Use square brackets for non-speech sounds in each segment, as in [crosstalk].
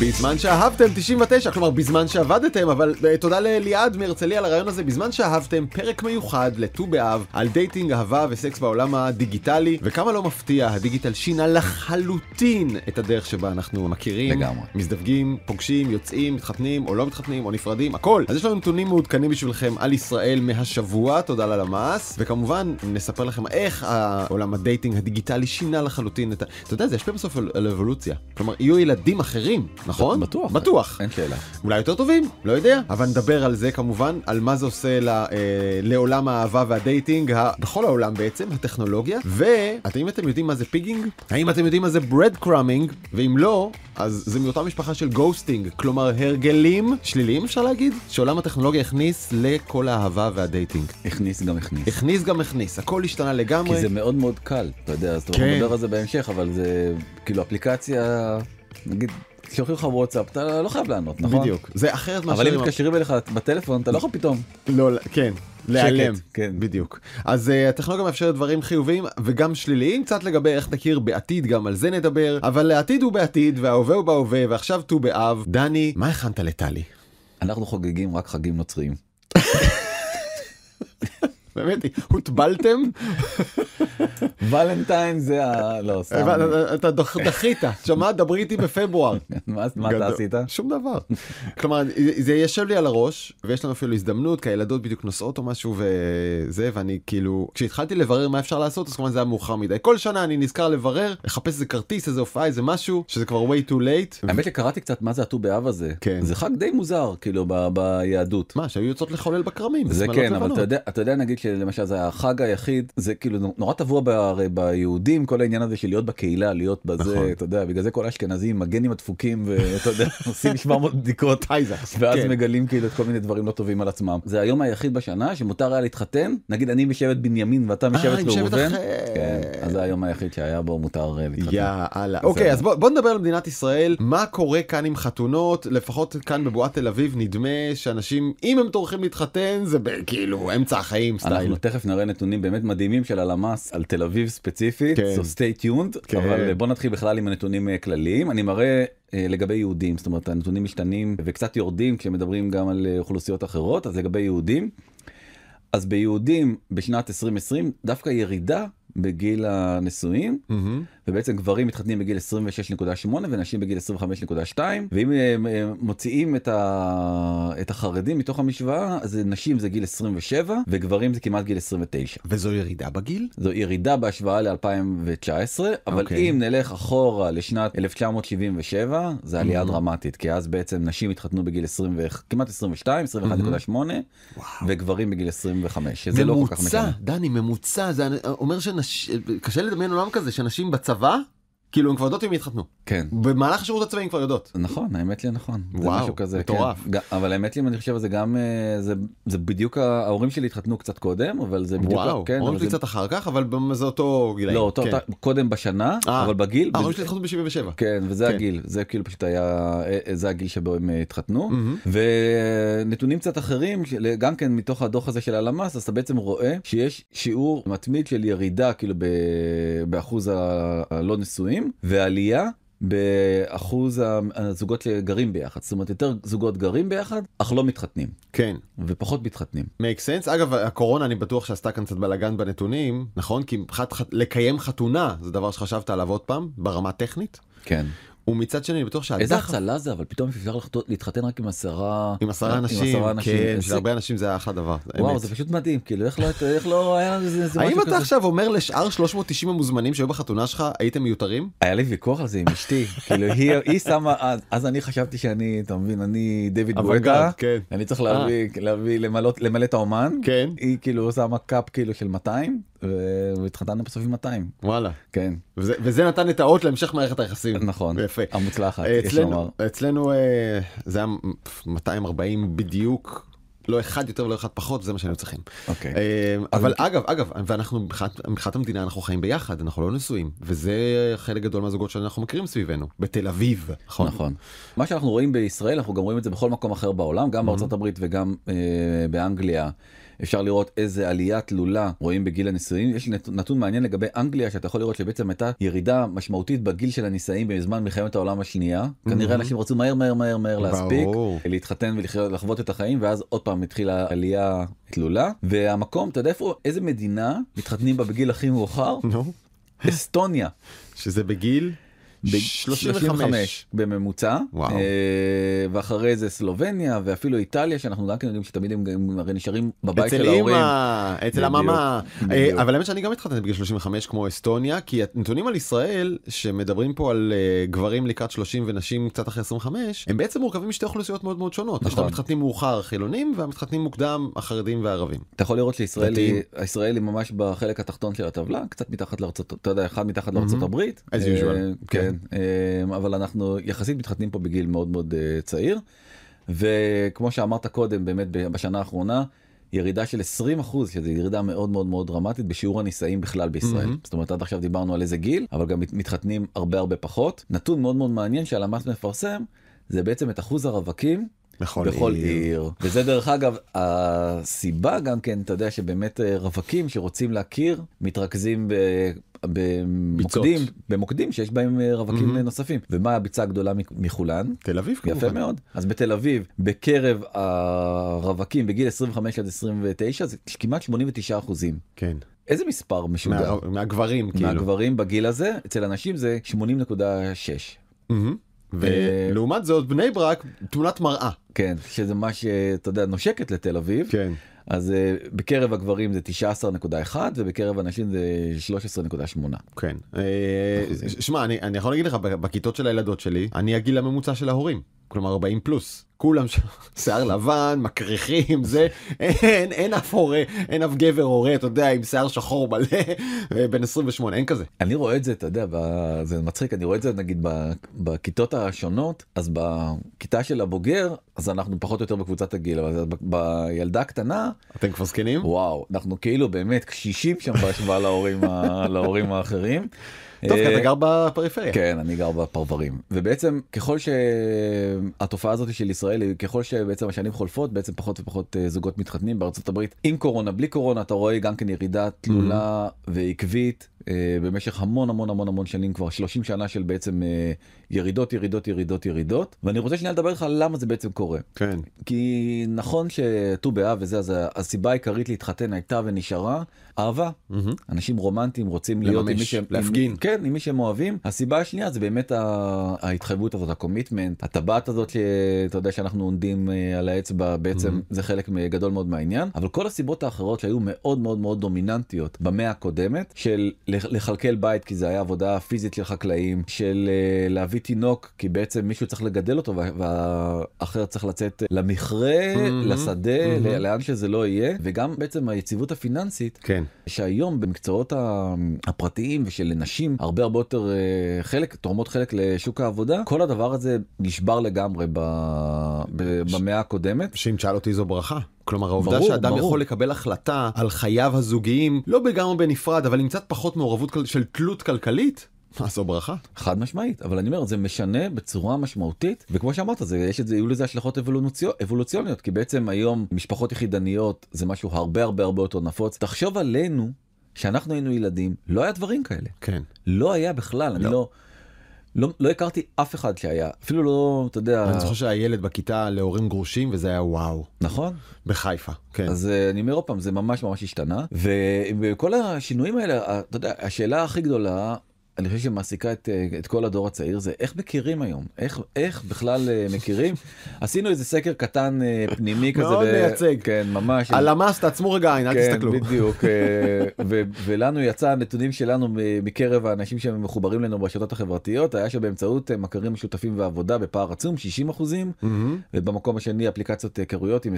בזמן שאהבתם 99, כלומר בזמן שעבדתם, אבל uh, תודה לליעד מהרצליה על הרעיון הזה, בזמן שאהבתם פרק מיוחד לט"ו באב על dating, אהבה וסקס בעולם הדיגיטלי, וכמה לא מפתיע, הדיגיטל שינה לחלוטין את הדרך שבה אנחנו מכירים, לגמרי. מזדווגים, פוגשים, יוצאים, מתחתנים או לא מתחתנים או נפרדים, הכל. אז יש לנו נתונים מעודכנים בשבילכם על ישראל מהשבוע, תודה ללמ"ס, וכמובן נספר לכם איך העולם ה dating הדיגיטלי שינה לחלוטין את ה... אתה יודע, זה ישפיע בסוף על, על אבולוציה. כלומר, יהיו ילדים אחרים, נכון? בטוח. בטוח. אין שאלה. אולי יותר טובים, לא יודע, אבל נדבר על זה כמובן, על מה זה עושה ל, אה, לעולם האהבה וה dating, ה, בכל העולם בעצם, הטכנולוגיה, ואתם אתם יודעים מה זה pigging? האם אתם יודעים מה זה breadcrumbing? ואם לא, אז זה מאותה משפחה של ghosting, כלומר הרגלים שליליים אפשר להגיד, שעולם הטכנולוגיה הכניס לכל האהבה וה dating. הכניס גם הכניס. הכניס גם הכניס, הכל השתנה לגמרי. כי זה מאוד מאוד קל, אתה יודע, אז אתה כן. מדבר על זה בהמשך, אבל זה כאילו אפליקציה, נגיד, שולחים לך וואטסאפ, אתה לא חייב לענות, נכון? בדיוק, זה אחרת מאשר... אבל אם מתקשרים אליך בטלפון, אתה לא יכול פתאום. לא, כן. להיעלם, כן. בדיוק. אז uh, הטכנולוגיה מאפשרת דברים חיוביים וגם שליליים, קצת לגבי איך נכיר בעתיד, גם על זה נדבר, אבל העתיד הוא בעתיד וההווה הוא בהווה, ועכשיו ט"ו באב. דני, מה הכנת לטלי? אנחנו חוגגים רק חגים נוצריים. באמת, הוטבלתם? ולנטיין זה ה... לא, סתם. אתה- אתה דח- דחית, שמע, דברי איתי בפברואר. מה אתה. עשית? שום דבר. כלומר, זה יושב לי על הראש, ויש לנו אפילו הזדמנות, כי הילדות בדיוק נוסעות או משהו וזה, ואני כאילו, כשהתחלתי לברר מה אפשר לעשות, אז כמובן זה היה מאוחר מדי. כל שנה אני נזכר לברר, לחפש איזה כרטיס, איזה הופעה, איזה משהו, שזה כבר way too late. האמת שקראתי קצת מה זה הט"ו באב הזה. כן. זה חג די מוזר, כאילו, ביהדות. מה, שהיו יוצאות לחולל בכרמים. זה כן, אבל אתה יודע נגיד שלמשל זה החג היחיד, זה כאילו נורא טבוע הרי ביהודים, כל העניין הזה של להיות בקהילה, להיות בזה, נכון. אתה יודע, בגלל זה כל האשכנזים, הגנים הדפוקים, ואתה יודע, [laughs] עושים 700 בדיקות, [laughs] טייזקס, ואז כן. מגלים כאילו את כל מיני דברים לא טובים על עצמם. זה היום היחיד בשנה שמותר היה להתחתן, נגיד אני משבט בנימין ואתה משבט שבט ראובן, אחר. כן, אז זה היום היחיד שהיה בו מותר אה, להתחתן. יאללה. אוקיי, אז בוא בוא נדבר על מדינת ישראל. מה קורה כאן עם חתונות? לפחות כאן בבועת תל אביב נדמה שאנשים, אם הם טורחים להתחתן, זה כאילו אמצע החיים סטייל. אנחנו תכף נראה נתונים באמת מדהימים של הלמ"ס על תל אביב ספציפית, כן. so stay tuned, כן. אבל בוא נתחיל בכלל עם הנתונים אה, כלליים. אני מראה אה, לגבי יהודים, זאת אומרת הנתונים משתנים וקצת יורדים כשמדברים גם על אה, אוכלוסיות אחרות, אז לגבי יהודים. אז ביהודים בשנת 2020 דווקא ירידה בגיל הנישואים, מהמם. ובעצם גברים מתחתנים בגיל 26.8 ונשים בגיל 25.2 ואם הם, הם מוציאים את, ה... את החרדים מתוך המשוואה אז נשים זה גיל 27 וגברים זה כמעט גיל 29. וזו ירידה בגיל? זו ירידה בהשוואה ל-2019 אבל אוקיי. אם נלך אחורה לשנת 1977 זה עלייה Mhm. דרמטית כי אז בעצם נשים התחתנו בגיל 20 ו... כמעט 22 21.8 וגברים בגיל 25 שזה לא כל כך ממוצע, משנה. דני, ממוצע, זה אומר שנש... קשה לדמיין עולם כזה, שנשים בצבא, כאילו הם כבר יודעות אם יתחתנו. כן. במהלך השירות הצבאי הם כבר יודעות. נכון האמת לי נכון זה וואו, משהו כזה מטורף. כן. אבל האמת לי אם אני חושב זה גם אה, זה זה בדיוק ההורים שלי התחתנו קצת קודם אבל זה בדיוק וואו, כן, אבל שלי זה- קצת אחר כך, אבל זה אותו גילאים. לא אותו כן. אותה- קודם בשנה אה. אבל בגיל ההורים שלי התחתנו ב-77. כן וזה כן. הגיל זה כאילו פשוט היה אה, זה הגיל שבו הם התחתנו מהמם. ונתונים קצת אחרים גם כן מתוך הדוח הזה של הלמ"ס אז אתה בעצם רואה שיש שיעור מתמיד של ירידה כאילו באחוז הלא נשואים ועלייה. באחוז הזוגות שגרים ביחד זאת אומרת יותר זוגות גרים ביחד אך לא מתחתנים כן. ופחות מתחתנים make sense. אגב, הקורונה אני בטוח שעשתה כאן קצת בלאגן בנתונים, נכון? כי מבחינת לקיים חתונה זה דבר שחשבת עליו עוד פעם, ברמה טכנית. כן ומצד שני אני בטוח איזה שהדחף הצלה זה אבל פתאום אפשר להתחתן רק עם עשרה עם עשרה אנשים. כן, איזה- של הרבה אנשים זה אחלה דבר. זה וואו. זה פשוט מדהים כאילו איך לא איך לא היה לנו איזה איזה האם אתה. עכשיו אומר לשאר 390 המוזמנים שהיו בחתונה שלך הייתם מיותרים? היה לי ויכוח על זה עם אשתי [laughs] כאילו היא שמה אז אני חשבתי שאני אתה מבין אני דיוויד גואטה כן. אני צריך להביא להביא למלא את האומן כן. היא כאילו שמה קאפ כאילו של 200 ו- והתחתנו בסוף עם 200 וואלה. כן וזה, וזה נתן את האות להמשך מערכת היחסים. נכון יפה. המוצלחת יש אצלנו, לומר. אצלנו אה, זה היה 240 בדיוק, לא אחד יותר ולא אחד פחות, זה מה שהיינו צריכים. אוקיי. אה, אבל אגב, אגב, ואנחנו מבחינת המדינה אנחנו חיים ביחד, אנחנו לא נשואים, וזה חלק גדול מהזוגות שאנחנו מכירים סביבנו, בתל אביב, נכון? נכון. מה שאנחנו רואים בישראל אנחנו גם רואים את זה בכל מקום אחר בעולם גם בארצות הברית וגם אה, באנגליה. אפשר לראות איזה עלייה תלולה רואים בגיל הנישואים. יש נת- נתון מעניין לגבי אנגליה שאתה יכול לראות שבעצם הייתה ירידה משמעותית בגיל של הנישאים בזמן מלחמת העולם השנייה. כנראה מהמם. אנשים רצו מהר מהר מהר מהר להספיק, ברור. להתחתן ולחוות את החיים ואז עוד פעם התחילה עלייה תלולה. והמקום אתה יודע איפה איזה מדינה מתחתנים בה בגיל הכי מאוחר? נו, אסטוניה. שזה בגיל 35. בממוצע וואו. אה, ואחרי זה סלובניה ואפילו איטליה שאנחנו גם כן יודעים שתמיד הם גם הרי נשארים בבית אצל של ההורים. אמא, אצל הממה. אה, אבל האמת שאני גם התחתנתי בגיל 35 כמו אסטוניה, כי הנתונים על ישראל, שמדברים פה על אה, גברים לקראת 30 ונשים קצת אחרי 25, הם בעצם מורכבים משתי אוכלוסיות מאוד מאוד שונות. יש את נכון. המתחתנים מאוחר חילונים והמתחתנים מוקדם החרדים והערבים. אתה יכול לראות שישראל. היא, ממש בחלק התחתון של הטבלה קצת מתחת לארצות אתה יודע אחד מתחת לארצות הברית As אה, usual. כן אה, אבל אנחנו יחסית מתחתנים פה בגיל מאוד מאוד אה, צעיר וכמו שאמרת קודם באמת בשנה האחרונה. ירידה של 20 אחוז שזה ירידה מאוד מאוד מאוד דרמטית בשיעור הנישאים בכלל בישראל מהמם. זאת אומרת עד עכשיו דיברנו על איזה גיל אבל גם מת- מתחתנים הרבה הרבה פחות נתון מאוד מאוד מעניין שהלמ"ס מפרסם זה בעצם את אחוז הרווקים בכל בכל עיר. עיר. וזה דרך אגב הסיבה גם כן אתה יודע שבאמת אה, רווקים שרוצים להכיר מתרכזים במוקדים במוקדים שיש בהם אה, רווקים מהמם. נוספים ומה הביצה הגדולה מכולן תל אביב כמובן. יפה מאוד אז בתל אביב בקרב הרווקים בגיל 25 עד 29 זה כמעט 89 אחוזים כן. איזה מספר משוגע מה- מהגברים כאילו. מהגברים בגיל הזה אצל הנשים זה 80.6 מהמם. ולעומת זאת בני ברק תמונת מראה. כן שזה מה שאתה יודע נושקת לתל אביב כן. אז אה, בקרב הגברים זה 19.1 ובקרב הנשים זה 13.8. כן. אה. שמע, אני, אני יכול להגיד לך, בכיתות של הילדות שלי, אני הגיל הממוצע של ההורים. כלומר 40 פלוס. כולם שם, [laughs] שיער לבן, מקריחים, זה, אין, אין אף הורה, אין אף גבר הורה, אתה יודע, עם שיער שחור מלא, אה, בן 28, אין כזה. אני רואה את זה אתה יודע ב- זה מצחיק אני רואה את זה נגיד ב- בכיתות השונות אז בכיתה של הבוגר אז אנחנו פחות או יותר בקבוצת הגיל אבל ב- בילדה הקטנה אתם כבר זקנים? וואו אנחנו כאילו באמת קשישים שם בהשוואה להורים ה- להורים האחרים. טוב, כי אה, אתה גר בפריפריה. כן אני גר בפרברים. ובעצם ככל שהתופעה הזאת של ישראל היא ככל שבעצם השנים חולפות בעצם פחות ופחות אה, זוגות מתחתנים בארצות הברית עם קורונה בלי קורונה אתה רואה גם כן ירידה תלולה ועקבית. אה, במשך המון המון המון המון שנים כבר 30 שנה של בעצם אה, ירידות ירידות ירידות ירידות ואני רוצה שנייה לדבר איתך על למה זה בעצם קורה כן. כי נכון שט"ו באב וזה אז הסיבה העיקרית להתחתן הייתה ונשארה אהבה מהמם. אנשים רומנטיים רוצים להיות עם מי לממש, שהם להפגין. עם, כן עם מי שהם אוהבים הסיבה השנייה זה באמת ההתחייבות הזאת הקומיטמנט הטבעת הזאת שאתה יודע שאנחנו עונדים אה, על האצבע בעצם זה חלק גדול מאוד מהעניין אבל כל הסיבות האחרות שהיו מאוד מאוד מאוד דומיננטיות במאה הקודמת של לכלכל בית כי זה היה עבודה פיזית של חקלאים של אה, להביא תינוק כי בעצם מישהו צריך לגדל אותו וה- והאחר צריך לצאת למכרה מהמם, לשדה. ל- לאן שזה לא יהיה וגם בעצם היציבות הפיננסית כן. שהיום במקצועות הפרטיים ושל נשים הרבה הרבה יותר אה, חלק תורמות חלק לשוק העבודה כל הדבר הזה נשבר לגמרי ב, ב, במאה הקודמת. שאם תשאל אותי זו ברכה. כלומר העובדה שאדם ברור. יכול לקבל החלטה על חייו הזוגיים לא לגמרי בנפרד אבל עם קצת פחות מעורבות של תלות כלכלית. [laughs] מה זו ברכה? חד משמעית אבל אני אומר זה משנה בצורה משמעותית וכמו שאמרת זה יש את זה יהיו לזה השלכות אבולוציו, אבולוציוניות כי בעצם היום משפחות יחידניות זה משהו הרבה הרבה הרבה יותר נפוץ תחשוב עלינו שאנחנו היינו ילדים לא היה דברים כאלה כן. לא היה בכלל אני לא. לא לא, הכרתי אף אחד שהיה אפילו לא אתה יודע אני זוכר שהילד בכיתה להורים גרושים וזה היה וואו. נכון בחיפה. כן. אז אה, אני אומר עוד פעם זה ממש ממש השתנה וכל השינויים האלה אה, אתה יודע השאלה הכי גדולה. אני חושב שמעסיקה את, אה, את כל הדור הצעיר זה איך מכירים היום איך איך בכלל אה, מכירים [laughs] עשינו איזה סקר קטן אה, פנימי כזה מאוד מייצג. כן ממש הלמ"ס תעצמו רגע עין אל כן, תסתכלו. בדיוק אה, [laughs] ו- ולנו יצא הנתונים שלנו מקרב האנשים שמחוברים לנו ברשתות החברתיות היה שבאמצעות מכרים משותפים ועבודה בפער עצום 60 אחוזים. ובמקום השני אפליקציות היכרויות עם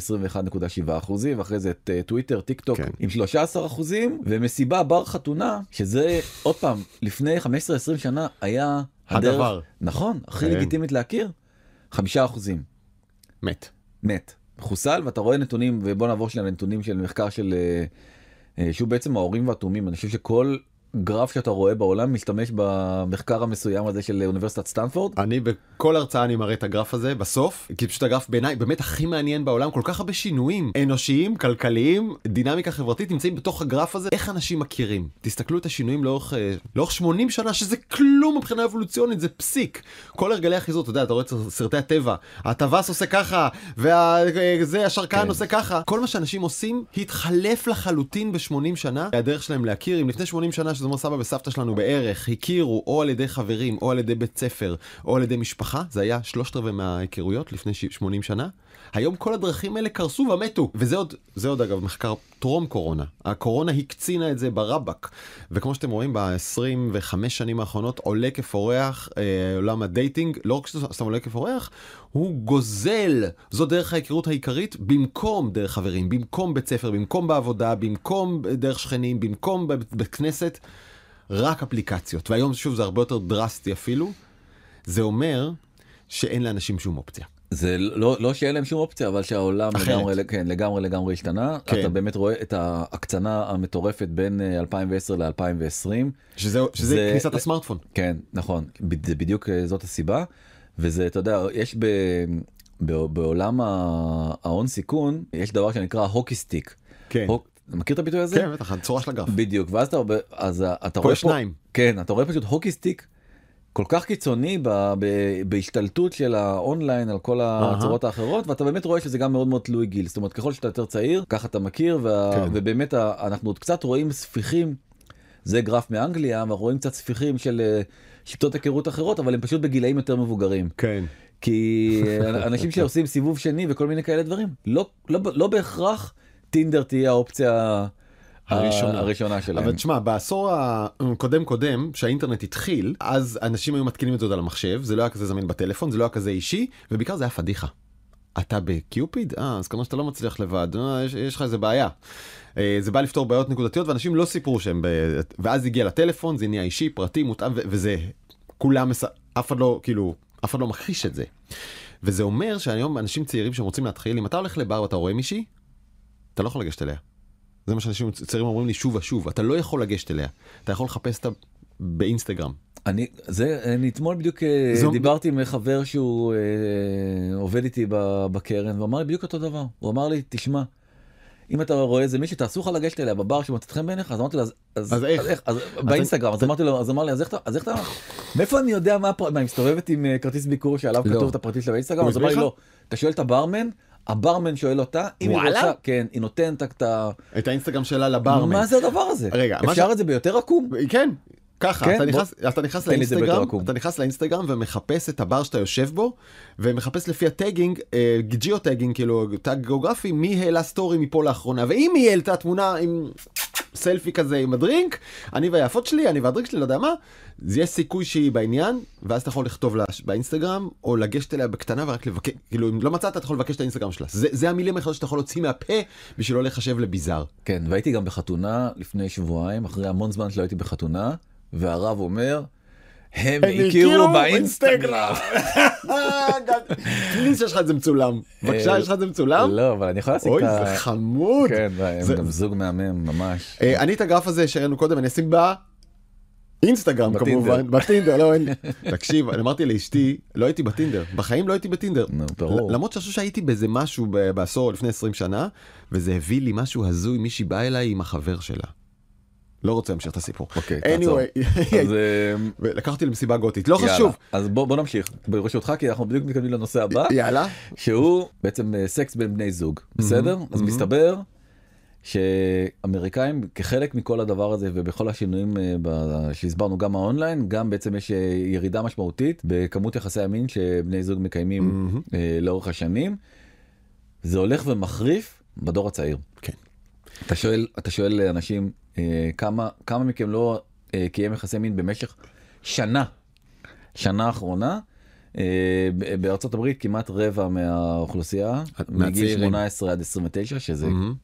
21.7 אחוזים ואחרי זה את טוויטר טיק טוק כן. עם 13 אחוזים ומסיבה בר חתונה שזה עוד פעם לפני 15-20 שנה היה הדבר. נכון הכי כן. לגיטימית להכיר. חמישה אחוזים מת. מת מחוסל ואתה רואה נתונים ובוא נעבור שנייה לנתונים של מחקר של אה, אה, שהוא בעצם ההורים והתאומים אני חושב שכל גרף שאתה רואה בעולם משתמש במחקר המסוים הזה של אוניברסיטת סטנפורד? אני בכל הרצאה אני מראה את הגרף הזה בסוף, כי פשוט הגרף בעיניי באמת הכי מעניין בעולם, כל כך הרבה שינויים אנושיים, כלכליים, דינמיקה חברתית נמצאים בתוך הגרף הזה, איך אנשים מכירים. תסתכלו את השינויים לאורך, אה, לאורך 80 שנה, שזה כלום מבחינה אבולוציונית, זה פסיק. כל הרגלי החיזור, אתה יודע, אתה רואה את סרטי הטבע, הטווס עושה ככה, וזה השרקן כן. עושה ככה. כל מה שאנשים עושים התחלף לחלוטין ב-80 שנה. הדרך שלהם להכיר, אם לפני 80 שנה, שזה אומר סבא וסבתא שלנו בערך, הכירו או על ידי חברים, או על ידי בית ספר, או על ידי משפחה, זה היה שלושת רבעי מההיכרויות לפני ש- 80 שנה. היום כל הדרכים האלה קרסו ומתו. וזה עוד, זה עוד אגב מחקר טרום קורונה. הקורונה הקצינה את זה ברבק. וכמו שאתם רואים ב-25 שנים האחרונות עולה כפורח אה, עולם הדייטינג, לא רק שסתם עולה כפורח, הוא גוזל. זו דרך ההיכרות העיקרית במקום דרך חברים, במקום בית ספר, במקום בעבודה, במקום דרך שכנים, במקום בית כנסת, רק אפליקציות. והיום שוב זה הרבה יותר דרסטי אפילו. זה אומר שאין לאנשים שום אופציה. זה לא לא שאין להם שום אופציה אבל שהעולם אחרת. לגמרי כן לגמרי לגמרי השתנה כן. אתה באמת רואה את ההקצנה המטורפת בין אה, 2010 ל-2020 שזה, שזה זה- כניסת הסמארטפון. כן נכון זה בדיוק אה, זאת הסיבה וזה אתה יודע יש ב, ב, בעולם ההון סיכון יש דבר שנקרא hockey stick. כן. הוק- אתה מכיר את הביטוי הזה? כן, בטח, הצורה של הגרף. בדיוק ואז אתה, אז אתה פה רואה יש פה שניים. כן אתה רואה פשוט hockey stick כל כך קיצוני ב, ב, בהשתלטות של האונליין על כל הצורות האחרות ואתה באמת רואה שזה גם מאוד מאוד תלוי גיל זאת אומרת ככל שאתה יותר צעיר ככה אתה מכיר וה, כן. ובאמת אנחנו עוד קצת רואים ספיחים זה גרף מאנגליה ואנחנו רואים קצת ספיחים של אה, שיטות היכרות אחרות אבל הם פשוט בגילאים יותר מבוגרים כן. כי [laughs] אנשים שעושים סיבוב שני וכל מיני כאלה דברים לא לא לא בהכרח טינדר תהיה האופציה הראשונה. הראשונה שלהם. אבל תשמע, בעשור הקודם קודם, שהאינטרנט התחיל, אז אנשים היו מתקינים את זה עוד על המחשב, זה לא היה כזה זמין בטלפון, זה לא היה כזה אישי, ובעיקר זה היה פדיחה. אתה בקיופיד? אה, אז כנראה שאתה לא מצליח לבד, אה, יש, יש לך איזה בעיה. אה, זה בא לפתור בעיות נקודתיות, ואנשים לא סיפרו שהם ב... ואז הגיע לטלפון, זה נהיה אישי, פרטי, מותאם, ו- וזה... כולם, מס... אף אחד לא, כאילו, אף אחד לא מכחיש את זה. וזה אומר שהיום אנשים צעירים שהם רוצים להתחיל, אם אתה הולך לבר ואתה רואה מישהי, אתה לא יכול לגשת אליה. זה מה שאנשים צעירים אומרים לי שוב ושוב, אתה לא יכול לגשת אליה, אתה יכול לחפש אותה באינסטגרם. אני זה אני אתמול בדיוק אה, זו- דיברתי עם חבר שהוא אה, עובד איתי בקרן ואמר לי בדיוק אותו דבר הוא אמר לי תשמע. אם אתה רואה איזה מישהו תעשו לך לגשת אליה בבר שמוצאת חן בעיניך אז אמרתי לו אז, אז איך? אז באינסטגרם אז אמרתי לו אז אמר לי אז איך אתה אז איך אתה מאיפה אני יודע מה מה, היא מסתובבת עם אה, כרטיס ביקור שעליו לא. כתוב את הפרטי שלה באינסטגרם אז אמר לי לא אתה שואל את הברמן הברמן שואל אותה אם היא וואלה? רוצה כן היא נותנת את ה... את האינסטגרם שלה לברמן. מה זה הדבר הזה רגע, מה אפשר ש- את זה ביותר עקום כן, ככה, כן, אתה, בוא- נכנס, אתה נכנס לאינסטגרם. אתה נכנס לאינסטגרם ומחפש את הבר שאתה יושב בו, ומחפש לפי ה tagging, אה, geo tagging, כאילו tag גיאוגרפי, מי העלה סטורי מפה לאחרונה, ואם היא העלתה תמונה עם סלפי כזה עם ה drink, אני והיפות שלי, אני וה drink שלי, לא יודע מה, יש סיכוי שהיא בעניין, ואז אתה יכול לכתוב לה באינסטגרם, או לגשת אליה בקטנה ורק לבקש, כאילו אם לא מצאת אתה יכול לבקש את האינסטגרם שלה. זה, זה המילים היחידות שאתה יכול להוציא מהפה בשביל לא להיחשב לביזאר. כן, והייתי גם בחתונה לפני שבועיים, אחרי המון זמן שלא הייתי בחתונה, והרב אומר, הם הכירו באינסטגרם. [laughs] פליז שיש לך את זה מצולם. בבקשה, אה, יש לך את זה מצולם? לא, אבל אני יכול להשיג אוי, את ה... זה חמוד. כן, הם זה- גם זוג מהמם ממש. אה, אני את הגרף הזה שהראינו קודם, אני אשים באינסטגרם בטינדר. כמובן. בטינדר, לא, אין לי. [laughs] תקשיב, אני אמרתי לאשתי, לא הייתי בטינדר. בחיים לא הייתי בטינדר. למרות שאני חושב שהייתי באיזה משהו ב- בעשור לפני 20 שנה, וזה הביא לי משהו הזוי, מישהי באה אליי עם החבר שלה. לא רוצה להמשיך את הסיפור. אוקיי, תעצור. [laughs] anyway, אז אה, לקחתי למסיבה גותית, לא יאללה, חשוב. אז בוא בוא נמשיך ברשותך כי אנחנו בדיוק מתקדמים לנושא הבא יאללה. שהוא בעצם אה, סקס בין בני זוג בסדר אז מסתבר שאמריקאים כחלק מכל הדבר הזה ובכל השינויים אה, שהסברנו גם האונליין גם בעצם יש אה, ירידה משמעותית בכמות יחסי המין שבני זוג מקיימים אה, לאורך השנים. זה הולך ומחריף בדור הצעיר. כן. אתה שואל אתה שואל אנשים כמה כמה מכם לא קיים יחסי מין במשך שנה שנה האחרונה. בארצות הברית כמעט רבע מהאוכלוסייה מגיל מהצעירים. 18 עד 29 שזה מהמם.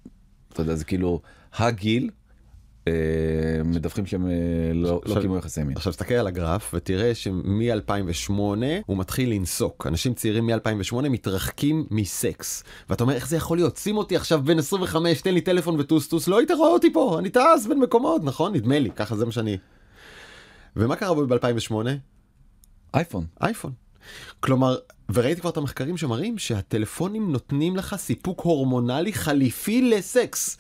אתה יודע זה כאילו הגיל אה, מדווחים שהם אה, לא לא קיימו יחסי מין. עכשיו תסתכל על הגרף ותראה שמ-2008 הוא מתחיל לנסוק. אנשים צעירים מ-2008 מתרחקים מסקס. ואתה אומר איך זה יכול להיות? שים אותי עכשיו בן 25, תן לי טלפון וטוס טוס, לא היית רואה אותי פה, אני טס בין מקומות, נכון? נדמה לי, ככה זה מה שאני... ומה קרה ב-2008? אייפון. אייפון. כלומר, וראיתי כבר את המחקרים שמראים שהטלפונים נותנים לך סיפוק הורמונלי חליפי לסקס.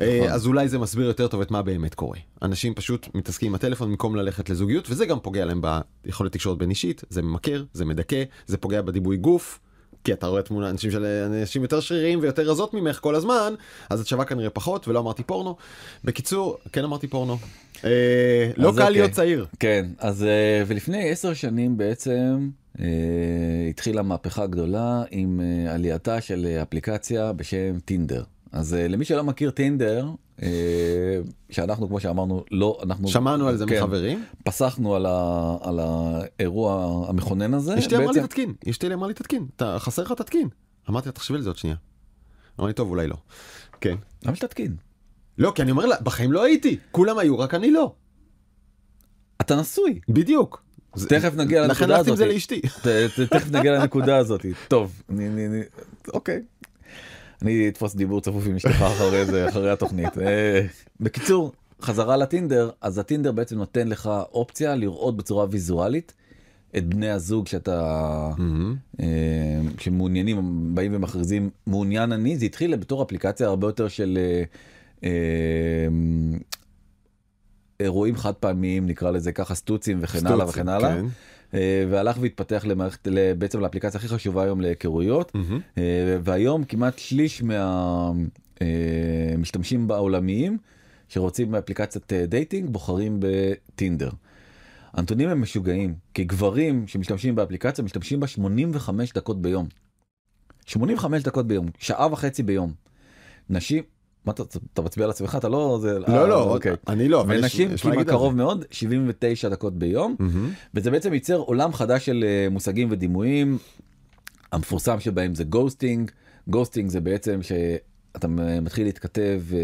אה, אז אולי זה מסביר יותר טוב את מה באמת קורה. אנשים פשוט מתעסקים עם הטלפון במקום ללכת לזוגיות, וזה גם פוגע להם ביכולת תקשורת בין אישית, זה ממכר, זה מדכא, זה פוגע בדיבוי גוף. כי אתה רואה תמונה אנשים של אנשים יותר שריריים ויותר רזות ממך כל הזמן אז את שווה כנראה פחות ולא אמרתי פורנו. בקיצור כן אמרתי פורנו. אה, לא קל אוקיי. להיות צעיר. כן, אז אה, ולפני עשר שנים בעצם אה, התחילה מהפכה גדולה עם אה, עלייתה של אה, אפליקציה בשם טינדר. אז למי שלא מכיר טינדר, שאנחנו כמו שאמרנו לא אנחנו שמענו על זה כן, מחברים. פסחנו על, ה, על האירוע המכונן הזה. אשתי אמרה לי תתקין, אשתי אמרה לי תתקין, אתה חסר לך תתקין. אמרתי לה תחשבי על זה עוד שנייה. אמרה לי טוב אולי לא. כן. למה שתתקין? לא כי אני אומר לה בחיים לא הייתי, כולם היו רק אני לא. אתה נשוי. בדיוק. תכף נגיע לכן לנקודה הלכתי עם הזאת. זה לאשתי. תכף נגיע לנקודה הזאת. טוב, אוקיי. אני אתפוס דיבור צפוף עם אשתך אחרי זה, אחרי התוכנית. אה, בקיצור, חזרה לטינדר, אז הטינדר בעצם נותן לך אופציה לראות בצורה ויזואלית את בני הזוג שאתה, מהמם. אה, שמעוניינים, באים ומכריזים מעוניין אני, זה התחיל בתור אפליקציה הרבה יותר של אה, אירועים חד פעמיים, נקרא לזה ככה, סטוצים וכן הלאה וכן הלאה. כן. אה, והלך והתפתח למערכת, בעצם לאפליקציה הכי חשובה היום להיכרויות. אה, והיום כמעט שליש מהמשתמשים בעולמיים שרוצים באפליקציית אה, dating בוחרים בטינדר. הנתונים הם משוגעים, כי גברים שמשתמשים באפליקציה משתמשים בה 85 דקות ביום. 85 דקות ביום, שעה וחצי ביום. נשים, מה אתה, אתה מצביע על עצמך? אתה לא... זה, לא אה, לא, אוקיי. אני לא, אבל מה כמעט. קרוב מאוד, 79 דקות ביום. מהמם. וזה בעצם ייצר עולם חדש של אה, מושגים ודימויים. המפורסם שבהם זה ghosting. ghosting זה בעצם שאתה מתחיל להתכתב אה,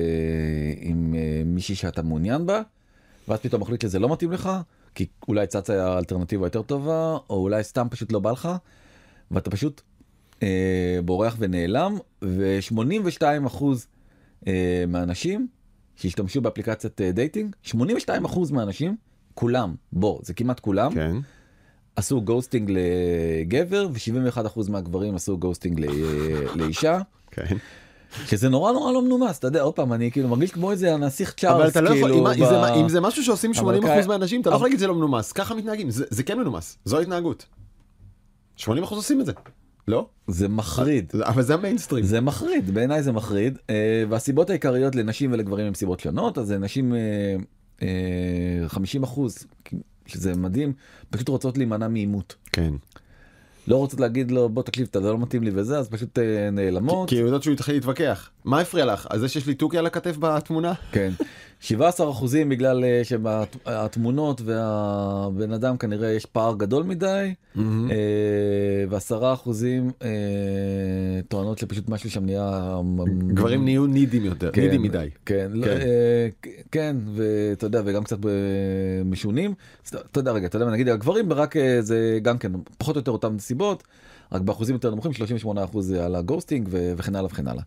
עם אה, מישהי שאתה מעוניין בה, ואז פתאום מחליט שזה לא מתאים לך, כי אולי צצה אלטרנטיבה יותר טובה, או אולי סתם פשוט לא בא לך, ואתה פשוט אה, בורח ונעלם, ו-82 אחוז מהאנשים שהשתמשו באפליקציית אה, dating, 82 אחוז מהאנשים, כולם, בוא, זה כמעט כולם, כן. עשו ghosting לגבר ו-71% מהגברים עשו ghosting ל- לאישה כן. שזה נורא נורא לא מנומס אתה יודע עוד פעם אני כאילו מרגיש כמו איזה הנסיך צ'ארלס אבל אתה לא יכול, כאילו, אם- אם זה- ב- אם זה משהו שעושים 80% אבל- מהאנשים, אתה לא יכול להגיד זה לא מנומס, ככה מתנהגים, זה זה כן מנומס, זו ההתנהגות. 80% עושים את זה, לא? זה מחריד אבל זה המיינסטרים. זה מחריד בעיניי זה מחריד אה, והסיבות העיקריות לנשים ולגברים הם סיבות שונות אז נשים אה, אה, 50 אחוז שזה מדהים פשוט רוצות להימנע מעימות כן. לא רוצות להגיד לו בוא תקשיב אתה לא מתאים לי וזה אז פשוט אה, נעלמות. כי היא יודעת שהוא יתחיל להתווכח. מה הפריע לך? על זה שיש לי תוכי על הכתף בתמונה? כן. 17 אחוזים בגלל אה, שהתמונות והבן אדם כנראה יש פער גדול מדי אה, ועשרה אחוזים אה, טוענות שפשוט משהו שם נהיה גברים נהיו נידים יותר, כן, נידים מדי. כן, לא, כן. כן ואתה יודע וגם קצת משונים אתה יודע רגע אתה יודע מה נגיד הגברים רק זה גם כן פחות או יותר אותם סיבות רק באחוזים יותר נמוכים 38 אחוז על ה ghosting וכן הלאה וכן הלאה.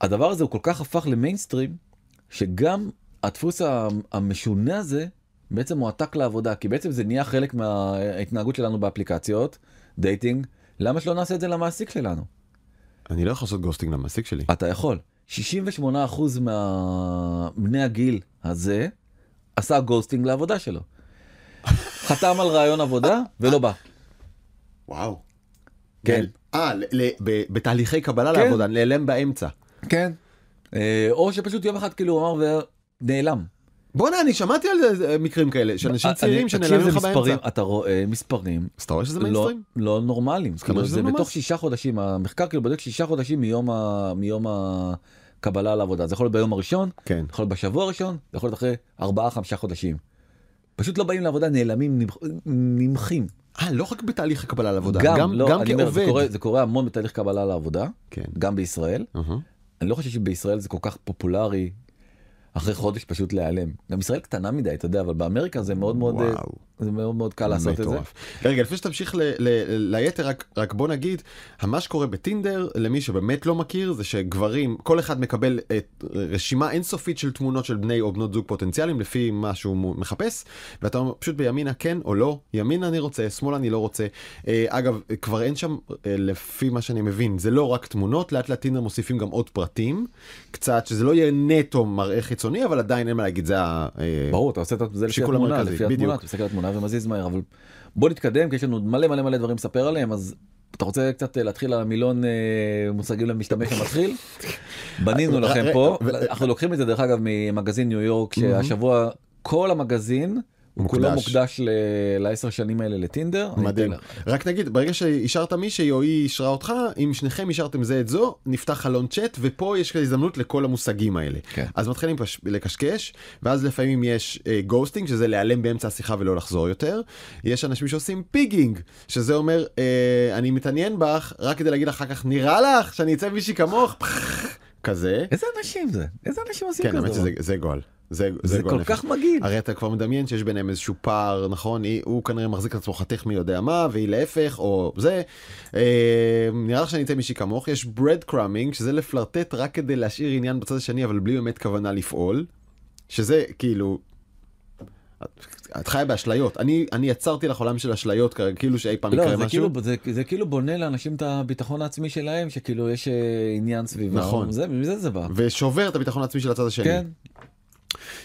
הדבר הזה הוא כל כך הפך למיינסטרים שגם הדפוס המשונה הזה בעצם מועתק לעבודה כי בעצם זה נהיה חלק מההתנהגות שלנו באפליקציות dating למה שלא נעשה את זה למעסיק שלנו אני לא יכול לעשות ghosting למעסיק שלי. אתה יכול 68% מהבני הגיל הזה עשה ghosting לעבודה שלו. חתם על ראיון עבודה ולא בא. וואו. כן. אה, בתהליכי קבלה כן. לעבודה, נעלם באמצע. כן. אה, או שפשוט יום אחד כאילו הוא אמר ונעלם. בואנה, אני שמעתי על זה, מקרים כאלה, של אנשים אני- צעירים שנעלמים לך באמצע. אתה רואה מספרים אז אתה רואה שזה לא, מיינסטרים? לא נורמליים. כנראה כאילו, זה. בתוך שישה חודשים, המחקר כאילו בודק שישה חודשים מיום, ה, מיום הקבלה לעבודה. זה יכול להיות ביום הראשון, כן. יכול להיות בשבוע הראשון, זה יכול להיות אחרי ארבעה חמישה חודשים. פשוט לא באים לעבודה, נעלמים, נמח- נמחים. אה, לא רק בתהליך הקבלה לעבודה, גם, גם לא, גם אני אומר, זה כעובד. קורה, זה קורה המון בתהליך קבלה לעבודה, כן. גם בישראל. אהה. אני לא חושב שבישראל זה כל כך פופולרי. אחרי חודש פשוט להיעלם. גם ישראל קטנה מדי, אתה יודע, אבל באמריקה זה מאוד מאוד, אה, וואו. זה מאוד מאוד קל לעשות את זה. מטורף. רגע לפני שתמשיך ל- ל- ליתר רק רק בוא נגיד מה שקורה בטינדר למי שבאמת לא מכיר זה שגברים כל אחד מקבל את רשימה אינסופית של תמונות של בני או בנות זוג פוטנציאליים לפי מה שהוא מחפש ואתה אומר פשוט בימינה כן או לא ימין אני רוצה שמאל אני לא רוצה אה, אגב כבר אין שם אה, לפי מה שאני מבין זה לא רק תמונות לאט לאט טינדר מוסיפים גם עוד פרטים קצת שזה לא יהיה נטו מראה חיצוני אבל עדיין אין מה להגיד זה ה... אה, ברור, אתה עושה את זה לפי התמונה, לפי התמונה. אתה מסתכל על התמונה ומזיז מהר, אבל בוא נתקדם, כי יש לנו מלא מלא מלא דברים לספר עליהם, אז אתה רוצה קצת אה, להתחיל על המילון אה, מושגים למשתמש המתחיל? [laughs] בנינו לכם פה, אנחנו לוקחים את זה דרך אגב ממגזין ניו יורק, שהשבוע כל המגזין הוא כולו מוקדש. לעשר שנים האלה לטינדר. מדהים. רק נגיד, ברגע שאישרת מישהי או היא אישרה אותך, אם שניכם אישרתם זה את זו, נפתח חלון צ'אט, ופה יש הזדמנות לכל המושגים האלה. כן. אז מתחילים פש... לקשקש, ואז לפעמים יש ghosting, שזה להיעלם באמצע השיחה ולא לחזור יותר. יש אנשים שעושים pigging, שזה אומר, אה, אני מתעניין בך, רק כדי להגיד אחר כך, נראה לך שאני אצא עם מישהי כמוך, כזה. איזה אנשים זה? איזה אנשים עושים כן, כזה? האמת שזה זה גועל. זה, זה גועל כל נפש. כך מגעיל. הרי אתה כבר מדמיין שיש ביניהם איזשהו פער נכון היא, הוא כנראה מחזיק את עצמו חתיך מי יודע מה והיא להפך או זה. אה, נראה לך שאני אצא מישהי כמוך יש ברד קראמינג שזה לפלרטט רק כדי להשאיר עניין בצד השני אבל בלי באמת כוונה לפעול. שזה כאילו. את חיה באשליות אני אני יצרתי לך עולם של אשליות כרגע כאילו שאי פעם יקרה לא, זה משהו. כאילו, זה, זה כאילו בונה לאנשים את הביטחון העצמי שלהם, שכאילו יש אה, עניין סביבם. נכון. זה, מזה זה בא. ושובר את הביטחון העצמי של הצד השני. כן.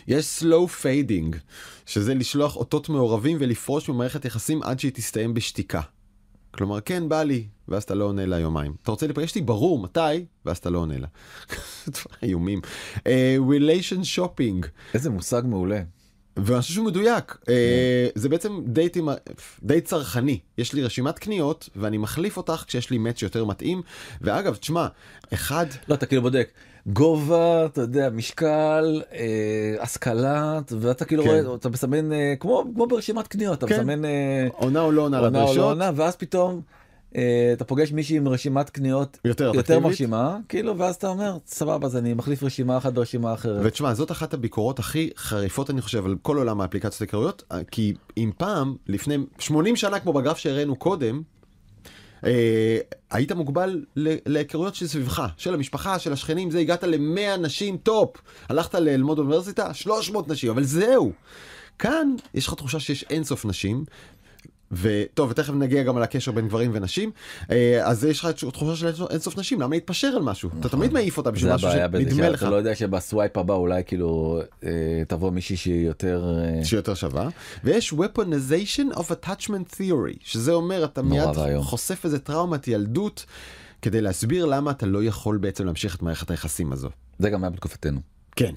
יש slow fading, שזה לשלוח אותות מעורבים ולפרוש ממערכת יחסים עד שהיא תסתיים בשתיקה. כלומר, כן, בא לי, ואז אתה לא עונה לה יומיים. אתה רוצה להיפגש איתי? ברור, מתי? ואז אתה לא עונה לה. [laughs] איומים. Uh, relation shopping, איזה מושג מעולה. ואני חושב שהוא מדויק. Uh, זה בעצם דייטים, דייט צרכני. יש לי רשימת קניות, ואני מחליף אותך כשיש לי מאץ' יותר מתאים. ואגב, תשמע, אחד... לא, אתה כאילו בודק גובה, אתה יודע, משקל, אה, השכלה, ואתה כאילו כן. רואה, אתה מסמן, אה, כמו, כמו ברשימת קניות, אתה כן. מסמן אה, עונה או לא עונה עונה או לדרישות. לא עונה, ואז פתאום אה, אתה פוגש מישהי עם רשימת קניות יותר יותר. מרשימה, כאילו, ואז אתה אומר, סבבה, אז אני מחליף רשימה אחת ברשימה אחרת. ותשמע זאת אחת הביקורות הכי חריפות אני חושב על כל עולם האפליקציות העיקריות כי אם פעם לפני 80 שנה כמו בגרף שהראינו קודם. אה, היית מוגבל להיכרויות שסביבך של המשפחה של השכנים זה הגעת ל-100 נשים טופ הלכת ללמוד באוניברסיטה 300 נשים אבל זהו. כאן יש לך תחושה שיש אינסוף נשים. וטוב ותכף נגיע גם על הקשר בין גברים ונשים אה, אז יש לך תחושה של אינסוף- נשים למה להתפשר על משהו אתה תמיד מעיף אותה בשביל משהו שנדמה לך שאתה לא יודע שב swipe הבא אולי כאילו אה, תבוא מישהי שהיא יותר... אה, שיותר שווה ויש weaponization of attachment theory שזה אומר אתה מיד. חושף איזה טראומת ילדות כדי להסביר למה אתה לא יכול בעצם להמשיך את מערכת היחסים הזו. זה גם היה בתקופתנו. כן.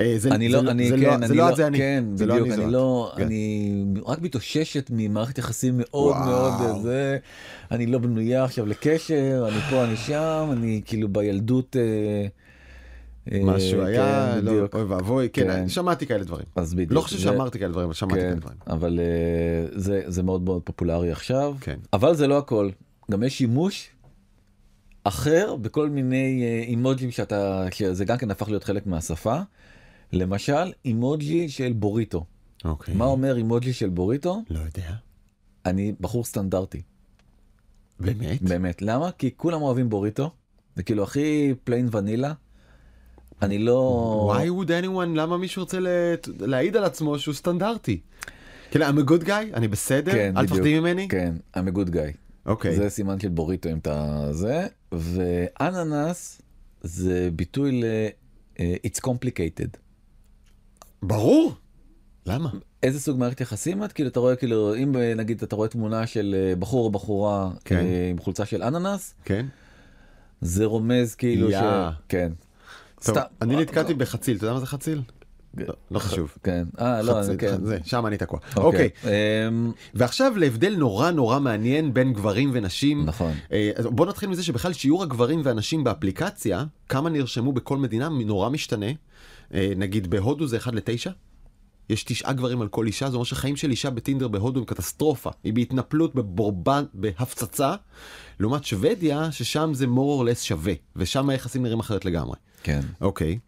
אה, זה, אני לא, אני זה כן, לא, אני זה לא, זה אני. כן, בדיוק, לא אני. לא. אני רק מתאוששת ממערכת יחסים מאוד. מאוד אה, זה, אני לא בנויה עכשיו לקשר, אני פה, אני שם, אני כאילו בילדות. אה, משהו היה, כן, לא, בדיוק. אוי ואבוי, כן, כן. שמעתי כאלה דברים. אז בדיוק. לא חושב שאמרתי כאלה דברים, אבל שמעתי כאלה דברים. אבל זה, מאוד מאוד פופולרי עכשיו. אבל זה לא הכל, גם יש שימוש אחר בכל מיני אימוג'ים שאתה, שזה גם כן הפך להיות חלק מהשפה, למשל אימוג'י של בוריטו. אוקיי. מה אומר אימוג'י של בוריטו? לא יודע. אני בחור סטנדרטי, באמת? באמת. למה? כי כולם אוהבים בוריטו, זה כאילו הכי plain vanilla. אני לא... why would anyone, למה מישהו רוצה לה- להעיד על עצמו שהוא סטנדרטי? כן, I'm a good guy, אני בסדר, כן, אל. תפחדי ממני? כן, I'm a good guy. אוקיי. זה סימן של בוריטו אם אתה זה, ואננס זה ביטוי ל... אה, It's complicated. ברור. למה? איזה סוג מערכת יחסים את? כאילו אתה רואה כאילו אם נגיד אתה רואה תמונה של אה, בחור או בחורה כן. אה, עם חולצה של אננס כן. זה רומז כאילו ש... יא. כן. טוב, סתם. אני נתקעתי בחציל, אתה יודע מה זה חציל? לא- לא חשוב. כן. אה לא, חציל, כן. זה, שם אני תקוע. אוקיי. אמ, ועכשיו להבדל נורא נורא מעניין בין גברים ונשים. נכון. אה, בוא נתחיל מזה שבכלל שיעור הגברים והנשים באפליקציה, כמה נרשמו בכל מדינה, נורא משתנה. אה, נגיד בהודו זה 1 ל-9. יש תשעה גברים על כל אישה, זה אומר שחיים של אישה בטינדר בהודו הם קטסטרופה. היא בהתנפלות, בבורבן, בהפצצה. לעומת שוודיה, ששם זה more or less שווה, ושם היחסים נראים אחרת לגמרי. כן. אוקיי.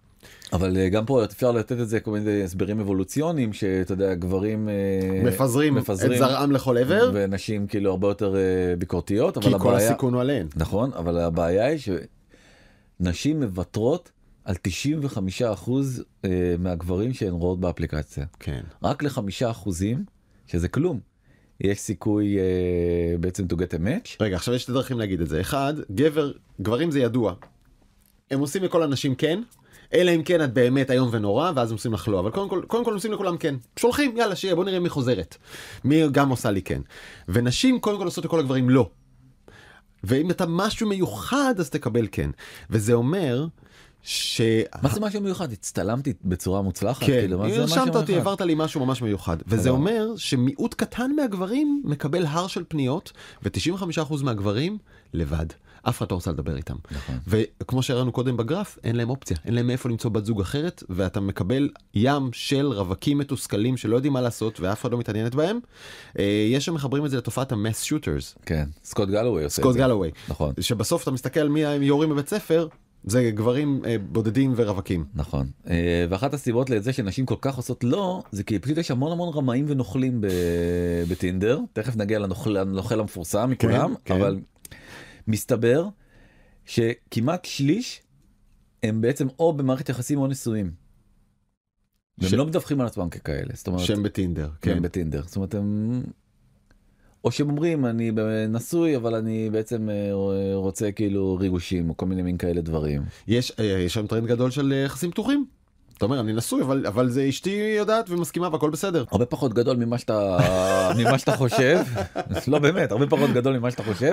אבל אה, גם פה אפשר לתת את זה כל מיני הסברים אבולוציוניים שאתה יודע גברים אה, מפזרים את מפזרים זרעם לכל עבר, ונשים כאילו הרבה יותר ביקורתיות כי אבל כל הבעיה הסיכון הוא עליהן. נכון אבל הבעיה היא שנשים מוותרות על 95% אה, מהגברים שהן רואות באפליקציה כן. רק לחמישה אחוזים שזה כלום יש סיכוי אה, בעצם to get a match רגע, עכשיו יש שתי דרכים להגיד את זה. אחד, גבר, גברים זה ידוע. הם עושים לכל הנשים כן, אלא אם כן את באמת איום ונורא, ואז הם עושים לך לא. אבל קודם כל, קודם כל עושים לכולם כן. שולחים, יאללה, שיהיה, בוא נראה מי חוזרת. מי גם עושה לי כן. ונשים קודם כל עושות לכל הגברים לא. ואם אתה משהו מיוחד, אז תקבל כן. וזה אומר ש... מה זה משהו מיוחד הצטלמתי בצורה מוצלחת כן, כאילו, הרשמת אותי? העברת לי משהו ממש מיוחד. וזה. אומר שמיעוט קטן מהגברים מקבל הר של פניות, ו-95% מהגברים לבד. אף אחד לא רוצה לדבר איתם. נכון. וכמו שהראינו קודם בגרף, אין להם אופציה, אין להם מאיפה למצוא בת זוג אחרת, ואתה מקבל ים של רווקים מתוסכלים שלא יודעים מה לעשות, ואף אחד לא מתעניינת בהם. אה, יש שמחברים את זה לתופעת המס שוטרס, כן סקוט גלווי עושה את סקוט זה. גלווי, נכון שבסוף אתה מסתכל מי הם יורים בבית ספר, זה גברים אה, בודדים ורווקים. נכון אה, ואחת הסיבות לזה שנשים כל כך עושות לא זה כי פשוט יש המון המון רמאים ונוכלים ב- בטינדר תכף נגיע לנוכל לנוכל המפורסם מכולם כן. אבל מסתבר שכמעט שליש הם בעצם או במערכת יחסים או נשואים. והם ש- לא מדווחים על עצמם ככאלה זאת אומרת שהם בטינדר, כן. כן. בטינדר זאת אומרת הם או שהם אומרים אני נשוי אבל אני בעצם אה, רוצה כאילו ריגושים או כל מיני מין כאלה דברים. יש, אה, יש שם טרנד גדול של אה, יחסים פתוחים. אתה אומר אני נשוי אבל אבל זה אשתי יודעת ומסכימה והכל בסדר. הרבה פחות גדול ממה שאתה [laughs] ממה שאתה חושב לא באמת הרבה פחות גדול ממה שאתה חושב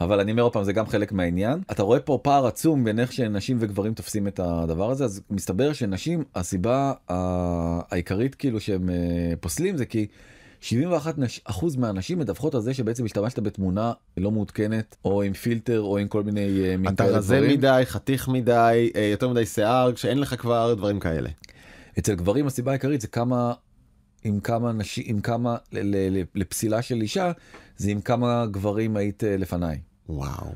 אבל אני אומר עוד פעם זה גם חלק מהעניין אתה רואה פה פער עצום בין איך שנשים וגברים תופסים את הדבר הזה אז מסתבר שנשים הסיבה העיקרית כאילו שהם פוסלים זה כי 71 נש- אחוז מהנשים מדווחות על זה שבעצם השתמשת בתמונה לא מעודכנת או עם פילטר או עם כל מיני אה, אתה רזה. מדי, חתיך מדי, אה, יותר מדי שיער, כשאין לך כבר דברים כאלה. אצל גברים הסיבה העיקרית זה כמה עם כמה נשים עם כמה לפסילה של אישה זה עם כמה גברים היית אה, לפניי. וואו.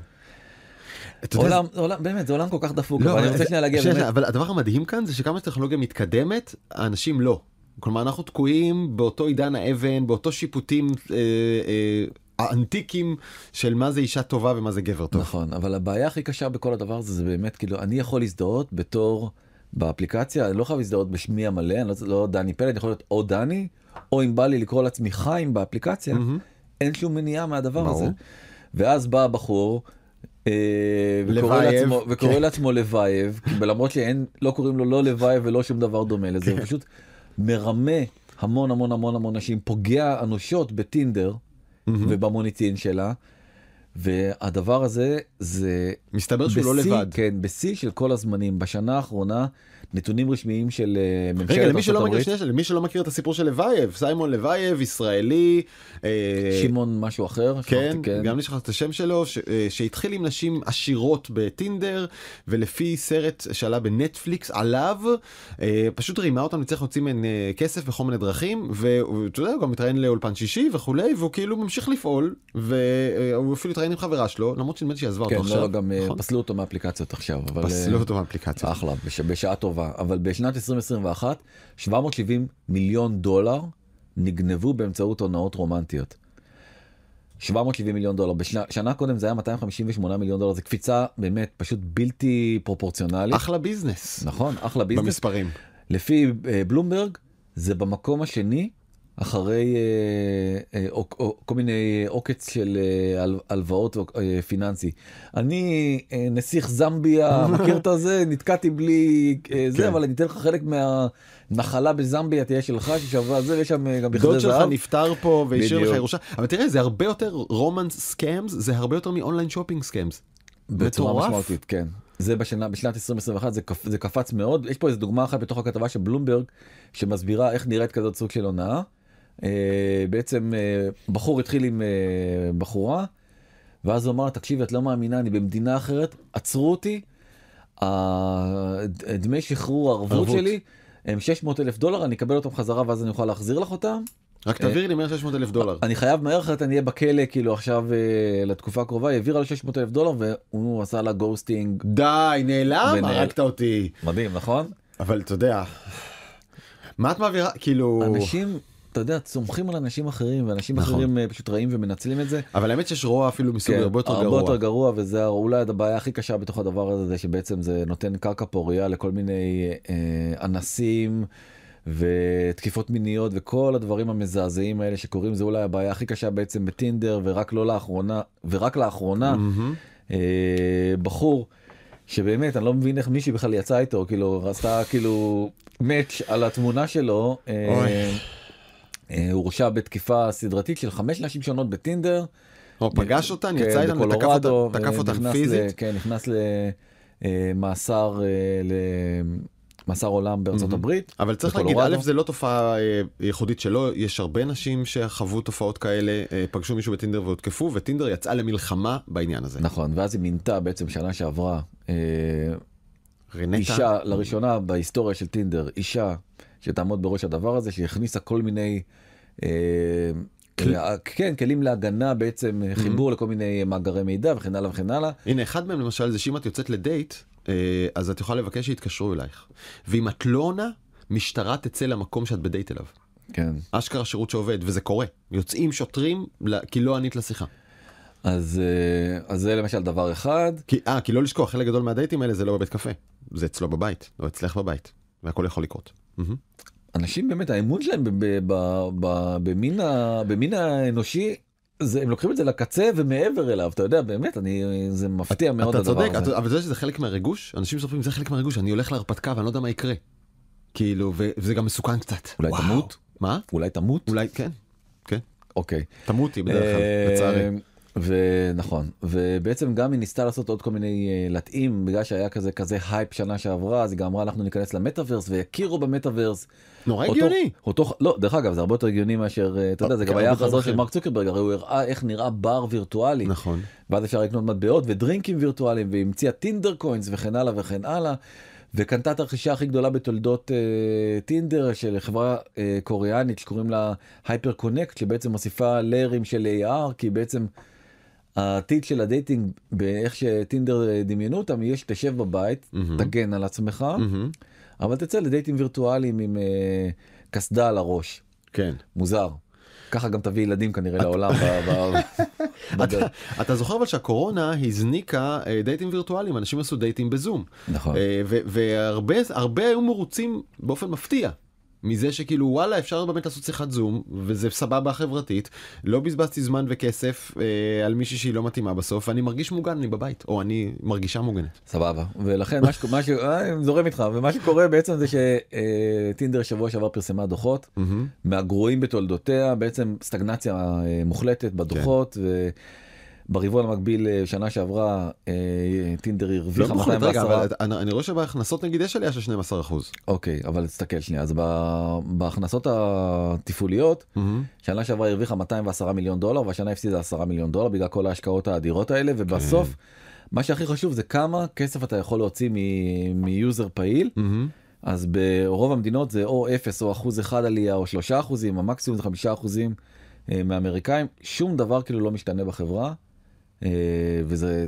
אתה יודע, עולם, עולם באמת זה עולם כל כך דפוק לא, אבל אני רוצה שנייה להגיע שנייה, אבל הדבר המדהים כאן זה שכמה שהטכנולוגיה מתקדמת, האנשים לא. כלומר אנחנו תקועים באותו עידן האבן, באותו שיפוטים אה, אה, האנטיקים של מה זה אישה טובה ומה זה גבר טוב. נכון אבל הבעיה הכי קשה בכל הדבר הזה זה באמת כאילו אני יכול להזדהות בתור באפליקציה אני לא חייב להזדהות בשמי המלא אני לא, לא דני פלד אני יכול להיות או דני או אם בא לי לקרוא לעצמי חיים באפליקציה מהמם. אין שום מניעה מהדבר ברור. הזה. ואז בא הבחור. אה, וקורא לעצמו, וקורא כן. לעצמו לבייב, כי למרות שאין, לא קוראים לו לא לבייב ולא שום דבר דומה לזה, הוא פשוט מרמה המון המון המון המון נשים, פוגע אנושות בטינדר ובמוניטין שלה, והדבר הזה זה מסתבר שהוא לא לבד. כן, בשיא של כל הזמנים, בשנה האחרונה, נתונים רשמיים של אה, ממשלת רגע, למי שלא ארצות מכיר, הברית, שנייה, למי שלא מכיר את הסיפור של לבייב, סיימון לבייב, ישראלי, אה, שמעון משהו אחר, כן, שכחתי, גם נשכח את השם שלו, ש- אה, שהתחיל עם נשים עשירות בטינדר, ולפי סרט שעלה בנטפליקס עליו, אה, פשוט רימה אותם, נצטרך להוציא מהן אה, כסף בכל מיני דרכים, ואתה יודע, הוא גם מתראיין לאולפן שישי וכולי, והוא כאילו ממשיך לפעול, והוא אפילו התראיין עם חברה שלו, למרות שנדמה לי שהיא עזבה כן, אותו לא, עכשיו. לא, גם אה, נכון? פסלו אותו מאפליקציות עכשיו. פסלו אה, אותו מהאפליקציה. אחלה, בש, בשעה טובה. אבל בשנת 2021, 770 מיליון דולר נגנבו באמצעות הונאות רומנטיות. 770 מיליון דולר. בשנה שנה קודם זה היה 258 מיליון דולר, זה קפיצה באמת פשוט בלתי פרופורציונלית. אחלה ביזנס. נכון, אחלה ביזנס. במספרים. לפי אה, בלומברג, זה במקום השני אחרי אה, אה, או, או, כל מיני עוקץ של אה, הל- הלוואות אה, פיננסי. אני אה, נסיך זמביה, [laughs] מכיר את הזה, נתקעתי בלי אה, זה, כן. אבל אני אתן לך חלק מהנחלה בזמביה תהיה שלך ששווה זה, ויש שם אה, גם דוד בכדי שלך זהב. נפטר פה והשאיר לך. ירושה אבל תראה זה הרבה יותר romance scams זה הרבה יותר מ online shopping scams. בצורה. משמעותית, כן. זה בשנה, בשנת 2021 זה, קפ, זה קפץ מאוד. יש פה איזה דוגמה אחת בתוך הכתבה של בלומברג שמסבירה איך נראית כזאת סוג של הונאה. אה, בעצם אה, בחור התחיל עם אה, בחורה, ואז הוא אמר לה, תקשיבי, את לא מאמינה, אני במדינה אחרת, עצרו אותי, הדמי שחרור הערבות ערבות. שלי הם 600 אלף דולר, אני אקבל אותם חזרה ואז אני אוכל להחזיר לך אותם. רק תעבירי לי 100-600 אלף דולר. אני חייב מהר אחרת אני אהיה בכלא כאילו עכשיו לתקופה הקרובה, היא העבירה לה 600 אלף דולר והוא עשה לה ghosting די נעלם הרגת אותי. מדהים נכון? אבל אתה יודע, מה את מעבירה, כאילו... אנשים, אתה יודע, צומחים על אנשים אחרים, ואנשים נכון. אחרים אה, פשוט רעים ומנצלים את זה. אבל האמת שיש רוע אפילו מסוג כן, הרבה יותר הרבה גרוע. יותר גרוע, וזה אולי הבעיה הכי קשה בתוך הדבר הזה, זה שבעצם זה נותן קרקע פורייה לכל מיני אה, אנסים. ותקיפות מיניות וכל הדברים המזעזעים האלה שקורים זה אולי הבעיה הכי קשה בעצם בטינדר ורק לא לאחרונה ורק לאחרונה מהמם. אה, בחור שבאמת אני לא מבין איך מישהי בכלל יצא איתו כאילו עשתה כאילו מאץ' על התמונה שלו אה, הורשע בתקיפה סדרתית של חמש נשים שונות בטינדר. או פגש אותן, כן, יצא איתן ותקף בקולורדו, אותן- פיזית. כן, נכנס למאסר למאסר עולם בארצות מהמם. הברית. אבל צריך להגיד. א', זה לא תופעה אה, ייחודית שלו, יש הרבה נשים שחוו תופעות כאלה, אה, פגשו מישהו בטינדר והותקפו, וטינדר יצאה למלחמה בעניין הזה. נכון, ואז היא מינתה בעצם שנה שעברה אה, רנטה. אישה לראשונה בהיסטוריה של טינדר אישה שתעמוד בראש הדבר הזה שהכניסה כל מיני. אה, כל- אה, כן כלים להגנה בעצם חיבור לכל מיני מאגרי מידע וכן הלאה וכן הלאה הנה, אחד מהם למשל זה שאם את יוצאת לדייט, אה, אז את יכולה לבקש שיתקשרו אלייך. ואם את לא עונה, משטרה תצא למקום שאת בדייט אליו. כן אשכרה שירות שעובד, וזה קורה. יוצאים שוטרים כי לא ענית לשיחה. אז אה, אז זה למשל דבר אחד כי, אה, כי לא לשכוח, חלק גדול מהדייטים האלה זה לא בבית קפה. זה אצלו בבית, או אצלך בבית. והכל יכול לקרות. אנשים באמת האמון שלהם במין האנושי. זה, הם לוקחים את זה לקצה ומעבר אליו אתה יודע באמת אני זה מפתיע מאוד אתה הדבר צודק, הזה. אתה- אבל אתה יודע שזה חלק מהריגוש? אנשים מספרים זה חלק מהריגוש, אני הולך להרפתקה ואני לא יודע מה יקרה. כאילו, וזה גם מסוכן קצת. אולי וואו. תמות? מה? אולי תמות אולי, כן, כן. אוקיי. תמותי בדרך כלל, אה, לצערי. ונכון ובעצם גם היא ניסתה לעשות עוד כל מיני אה, להתאים בגלל שהיה כזה כזה הייפ שנה שעברה אז היא גם אמרה אנחנו ניכנס למטאוורס ויכירו במטאוורס. נורא אותו- הגיוני. אותו לא דרך אגב זה הרבה יותר הגיוני מאשר אה, אתה יודע זה כן, גם היה הרבה דברים החזון של. מרק צוקרברג הרי הוא הראה איך נראה בר וירטואלי נכון. ואז אפשר לקנות מטבעות ודרינקים וירטואליים והמציאה טינדר coins וכן הלאה וכן הלאה. וקנתה את הרכישה הכי גדולה בתולדות אה, טינדר של חברה אה, קוריאנית שקוראים לה הייפר קונקט שבעצם מוסיפה ליירים של AR כי בעצם העתיד של ה dating באיך שטינדר אה, דמיינו אותם יהיה שתשב בבית מהמם. תגן על עצמך מהמם. אבל תצא לדייטים וירטואליים עם אה, קסדה על הראש כן. מוזר. ככה גם תביא ילדים כנראה לעולם. ב- [laughs] בדרך. אתה- אתה זוכר אבל שהקורונה הזניקה אה, דייטים וירטואליים, אנשים עשו דייטים בזום. נכון. והרבה הרבה היו מרוצים באופן מפתיע. מזה שכאילו וואלה אפשר באמת לעשות שיחת זום וזה סבבה חברתית. לא בזבזתי זמן וכסף אה, על מישהי שהיא לא מתאימה בסוף. ואני מרגיש מוגן אני בבית. או אני מרגישה מוגנת. סבבה. ולכן מה שקורה, ש... אה, אני זורם איתך ומה שקורה בעצם זה שטינדר שבוע שעבר פרסמה דוחות מהמם. מהגרועים בתולדותיה בעצם סטגנציה אה, מוחלטת בדוחות וברבעון המקביל אה, שנה שעברה אה, טינדר לא הרוויחה רגע, 210 אבל אני, אני רואה שבהכנסות נגיד יש עלייה של 12 אחוז. אוקיי אבל תסתכל שנייה אז בהכנסות התפעוליות שנה שעברה הרוויחה 210 מיליון דולר והשנה הפסידה 10 מיליון דולר בגלל כל ההשקעות האדירות האלה ובסוף מה שהכי חשוב זה כמה כסף אתה יכול להוציא מיוזר פעיל. אז ברוב המדינות זה או 0 או אחוז אחד עלייה או 3 אחוזים המקסימום זה 5 אחוזים אה, מאמריקאים שום דבר כאילו לא משתנה בחברה וזה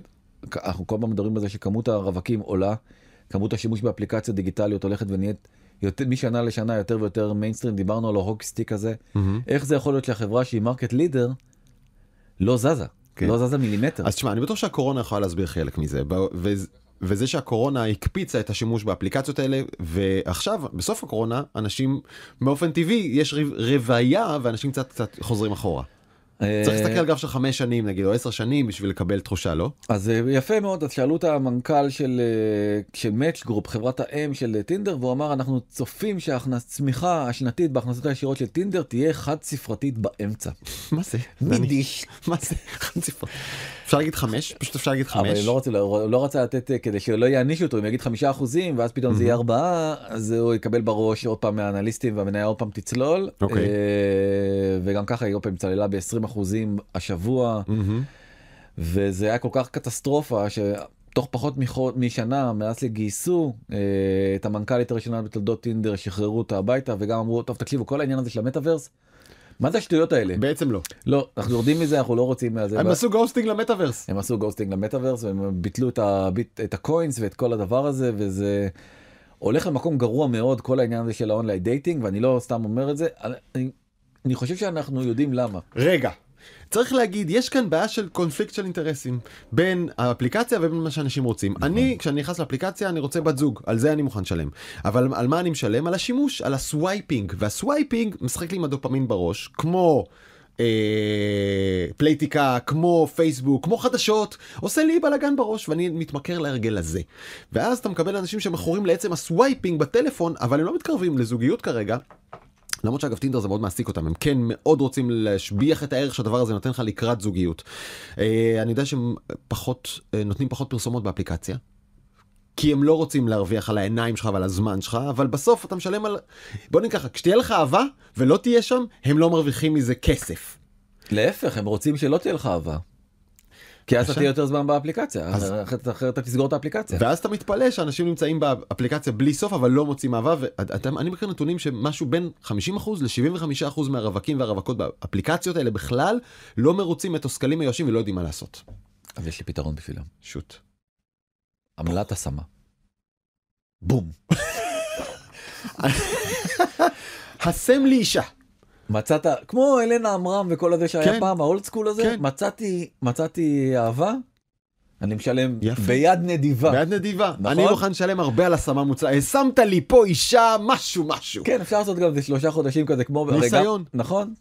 אנחנו כל פעם מדברים על זה שכמות הרווקים עולה כמות השימוש באפליקציות דיגיטליות הולכת ונהיית יותר משנה לשנה יותר ויותר מיינסטרים דיברנו על ה hockey stick הזה. איך זה יכול להיות שהחברה שהיא market leader לא זזה? כן. לא זזה מילימטר. אז תשמע אני בטוח שהקורונה יכולה להסביר חלק מזה. ו- וזה שהקורונה הקפיצה את השימוש באפליקציות האלה ועכשיו בסוף הקורונה אנשים באופן טבעי יש רו- רוויה ואנשים קצת קצת חוזרים אחורה. צריך להסתכל על גרף של חמש שנים נגיד או עשר שנים בשביל לקבל תחושה לא? אז אה, יפה מאוד אז שאלו את המנכ"ל של אה, של מאץ' גרופ חברת האם של אה, טינדר והוא אמר אנחנו צופים שהצמיחה השנתית בהכנסות הישירות של טינדר תהיה חד ספרתית באמצע. מה זה? mid-ish. מה זה? חד ספרתי. אפשר להגיד חמש? פשוט אפשר להגיד אבל חמש. לא רצה לא, לא רצה לתת אה, כדי שלא יענישו אותו אם יגיד חמישה אחוזים ואז פתאום זה יהיה ארבעה אז הוא יקבל בראש עוד פעם מהאנליסטים והמניה עוד פעם תצלול אוקיי. אה, וגם ככה היא עוד פעם צללה ב-20 אחוזים השבוע מהמם. וזה היה כל כך קטסטרופה שתוך פחות מחו- משנה מאז שגייסו אה, את המנכ"לית הראשונה בתולדות טינדר שחררו אותה הביתה וגם אמרו טוב תקשיבו כל העניין הזה של המטאוורס. מה זה השטויות האלה? בעצם לא. לא אנחנו יורדים מזה אנחנו לא רוצים מהזה. הם עשו ghosting למטאוורס. הם עשו ghosting למטאוורס והם ביטלו את, הביט, את ה coins ואת כל הדבר הזה וזה הולך למקום גרוע מאוד כל העניין הזה של ה online dating ואני לא סתם אומר את זה אני, אני חושב שאנחנו יודעים למה. רגע. צריך להגיד יש כאן בעיה של קונפליקט של אינטרסים בין האפליקציה ובין מה שאנשים רוצים נכון. אני כשאני נכנס לאפליקציה אני רוצה בת זוג על זה אני מוכן לשלם אבל על מה אני משלם על השימוש על ה swiping וה swiping משחק לי עם הדופמין בראש כמו. אה, פלייטיקה כמו פייסבוק כמו חדשות עושה לי בלאגן בראש ואני מתמכר להרגל הזה ואז אתה מקבל אנשים שמכורים לעצם ה swiping בטלפון אבל הם לא מתקרבים לזוגיות כרגע למרות שאגב טינדר זה מאוד מעסיק אותם הם כן מאוד רוצים להשביח את הערך שהדבר הזה נותן לך לקראת זוגיות. אה, אני יודע שהם פחות אה, נותנים פחות פרסומות באפליקציה. כי הם לא רוצים להרוויח על העיניים שלך ועל הזמן שלך אבל בסוף אתה משלם על בוא נגיד ככה כשתהיה לך אהבה ולא תהיה שם הם לא מרוויחים מזה כסף. להפך הם רוצים שלא תהיה לך אהבה. כי אז אתה? תהיה יותר זמן באפליקציה אז- אחרת אתה תסגור את האפליקציה. ואז אתה מתפלא שאנשים נמצאים באפליקציה בלי סוף אבל לא מוצאים אהבה ואתם אני מכיר נתונים שמשהו בין 50% ל-75% מהרווקים והרווקות באפליקציות האלה בכלל לא מרוצים מתוסכלים מיואשים ולא יודעים מה לעשות. אז יש לי פתרון בשבילם. שוט. עמלת השמה. בום. [laughs] השם לי אישה. מצאת כמו אלנה עמרם וכל הזה שהיה כן. פעם האולד סקול הזה כן. מצאתי מצאתי אהבה. אני משלם יפה. ביד נדיבה. ביד נדיבה. נכון. אני מוכן לשלם הרבה על השמה מוצלחת. שמת לי פה אישה משהו משהו. כן אפשר לעשות גם איזה שלושה חודשים כזה כמו ניסיון. רגע, נכון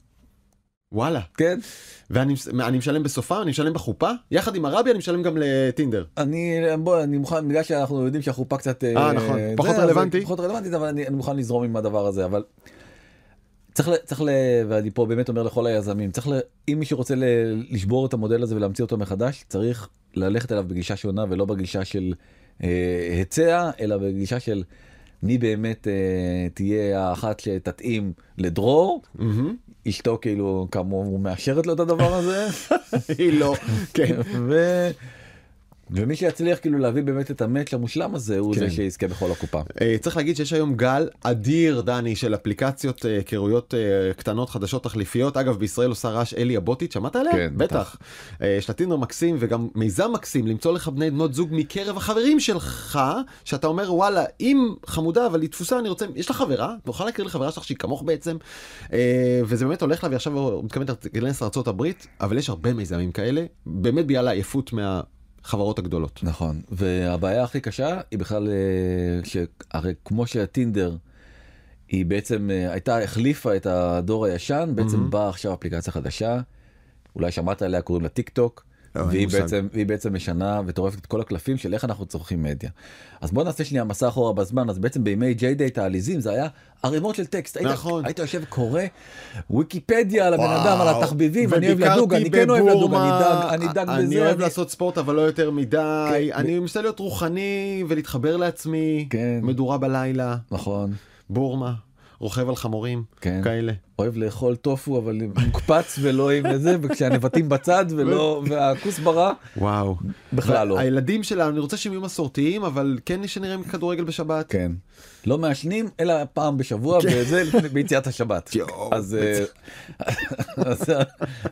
וואלה. כן ואני משלם בסופה אני משלם בחופה יחד עם הרבי אני משלם גם לטינדר. אני בוא אני מוכן בגלל שאנחנו יודעים שהחופה קצת אה, נכון. זה, פחות רלוונטי. פחות רלוונטית אבל אני, אני מוכן לזרום עם הדבר הזה אבל. צריך צריך ל, ואני פה באמת אומר לכל היזמים צריך ל, אם מישהו רוצה ל, לשבור את המודל הזה ולהמציא אותו מחדש צריך ללכת אליו בגישה שונה ולא בגישה של אה, היצע אלא בגישה של מי באמת אה, תהיה האחת שתתאים לדרור מהמם. אשתו כאילו כאמור מאשרת לו את הדבר הזה. [laughs] היא לא. כן. ו... ומי שיצליח כאילו להביא באמת את המאץ' המושלם הזה הוא כן. זה שיזכה בכל הקופה. אה, צריך להגיד שיש היום גל אדיר דני של אפליקציות אה, היכרויות אה, קטנות חדשות תחליפיות אגב בישראל עושה רעש אלי הבוטית שמעת עליה? כן, בטח. יש לה טינדר מקסים וגם מיזם מקסים למצוא לך בני בנות זוג מקרב החברים שלך שאתה אומר וואלה אם חמודה אבל היא תפוסה אני רוצה יש לך חברה תוכל להכיר לחברה שלך שהיא כמוך בעצם וזה באמת הולך לה ועכשיו הוא מתכוון להיכנס הברית אבל יש הרבה מיזמים כאלה באמת בגלל העייפות מהחברות הגדולות. נכון והבעיה הכי קשה היא בכלל אה, שהרי כמו שהטינדר היא בעצם אה, הייתה החליפה את הדור הישן בעצם מהמם. באה עכשיו אפליקציה חדשה. אולי שמעת עליה קוראים לה טיק טוק. לא, והיא. בעצם והיא בעצם משנה וטורפת את כל הקלפים של איך אנחנו צורכים מדיה. אז בוא נעשה שנייה מסע אחורה בזמן אז בעצם בימי ג'יי דייט העליזים זה היה ערימות של טקסט נכון. היית יושב קורא וויקיפדיה על הבן. אדם על התחביבים אני אוהב לדוג אני כן אוהב לדוג אני דג אני דג אני בזה. אוהב לעשות ספורט אבל לא יותר מדי כן. אני מנסה להיות רוחני ולהתחבר לעצמי כן. מדורה בלילה נכון בורמה רוכב על חמורים כן. כאלה אוהב לאכול טופו אבל מוקפץ ולא עם זה וכשהנבטים בצד ולא [laughs] והכוסברה וואו בכלל לא. הילדים שלנו אני רוצה שהם יהיו מסורתיים אבל כן שנראה כדורגל בשבת כן. לא מעשנים אלא פעם בשבוע וזה לפני- ביציאת השבת. כן. אז אה, [laughs] אז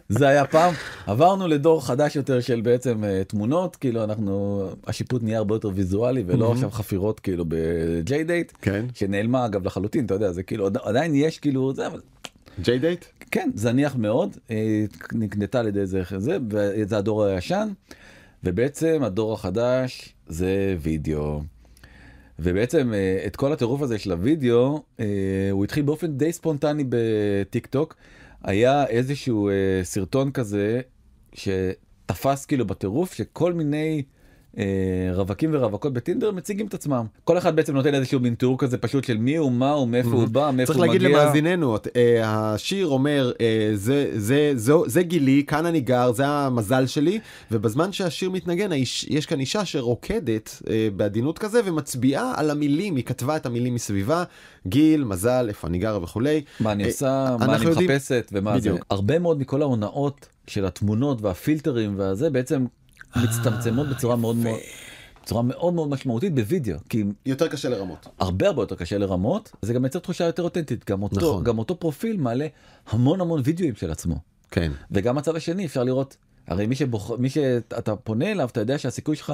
זה היה פעם עברנו לדור חדש יותר של בעצם אה, תמונות כאילו אנחנו השיפוט נהיה הרבה יותר ויזואלי ולא עכשיו חפירות כאילו בג'יי דייט כן שנעלמה אגב לחלוטין אתה יודע זה כאילו עד- עדיין יש כאילו זה אבל ג'יי דייט כן זניח מאוד אה, נקנתה על ידי זה זה וזה הדור הישן ובעצם הדור החדש זה וידאו. ובעצם אה, את כל הטירוף הזה של הוידאו אה, הוא התחיל באופן די ספונטני בטיק טוק היה איזשהו סרטון כזה שתפס כאילו בטירוף שכל מיני. אה, רווקים ורווקות בטינדר מציגים את עצמם כל אחד בעצם נותן איזשהו מין תיאור כזה פשוט של מי הוא מה הוא מאיפה הוא בא מאיפה צריך הוא להגיד מגיע. למאזיננו את- אה, השיר אומר אה, זה גילי כאן אני גר זה המזל שלי ובזמן שהשיר מתנגן יש כאן אישה שרוקדת בעדינות כזה ומצביעה על המילים היא כתבה את המילים מסביבה גיל מזל איפה אני גרה וכולי. מה אני עושה, מה אני מחפשת ומה זה. הרבה מאוד מכל ההונאות של התמונות והפילטרים והזה בעצם מצטמצמות בצורה מאוד מאוד בצורה מאוד מאוד משמעותית בווידאו כי יותר קשה לרמות. הרבה הרבה יותר קשה לרמות זה גם מייצר תחושה יותר אותנטית גם אותו נכון. גם אותו פרופיל מעלה המון המון וידאוים של עצמו כן. וגם הצד השני אפשר לראות הרי מי שבוח... מי שאתה פונה אליו אתה יודע שהסיכוי שלך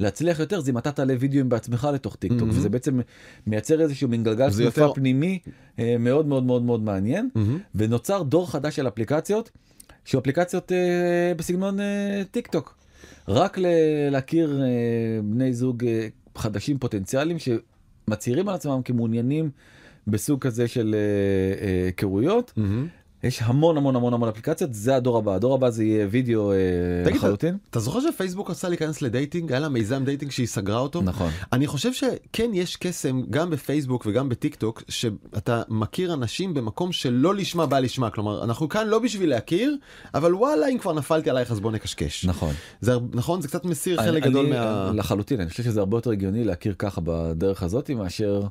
להצליח יותר זה אם אתה תעלה וידאוים בעצמך לתוך טיק טוק Mhm. וזה בעצם מייצר איזשהו מין גלגל זה תנופה יותר- פנימי אה, מאוד מאוד מאוד מאוד מעניין מהמם. ונוצר דור חדש של אפליקציות שהוא אפליקציות אה, בסגנון אה, טיק טוק. רק להכיר אה, בני זוג אה, חדשים פוטנציאליים שמצהירים על עצמם כמעוניינים בסוג כזה של אה, היכרויות. מהמם. יש המון המון המון המון אפליקציות זה הדור הבא הדור הבא זה יהיה וידאו אה, תגיד, לחלוטין. אתה זוכר שפייסבוק רצה להיכנס לדייטינג? היה לה מיזם דייטינג שהיא סגרה אותו? נכון. אני חושב שכן יש קסם גם בפייסבוק וגם בטיק טוק שאתה מכיר אנשים במקום שלא לשמה בא לשמה כלומר אנחנו כאן לא בשביל להכיר אבל וואלה אם כבר נפלתי עלייך אז בוא נקשקש נכון. זה נכון זה קצת מסיר חלק אני- גדול אני- מה... לחלוטין אני חושב שזה הרבה יותר הגיוני להכיר ככה בדרך הזאת מאשר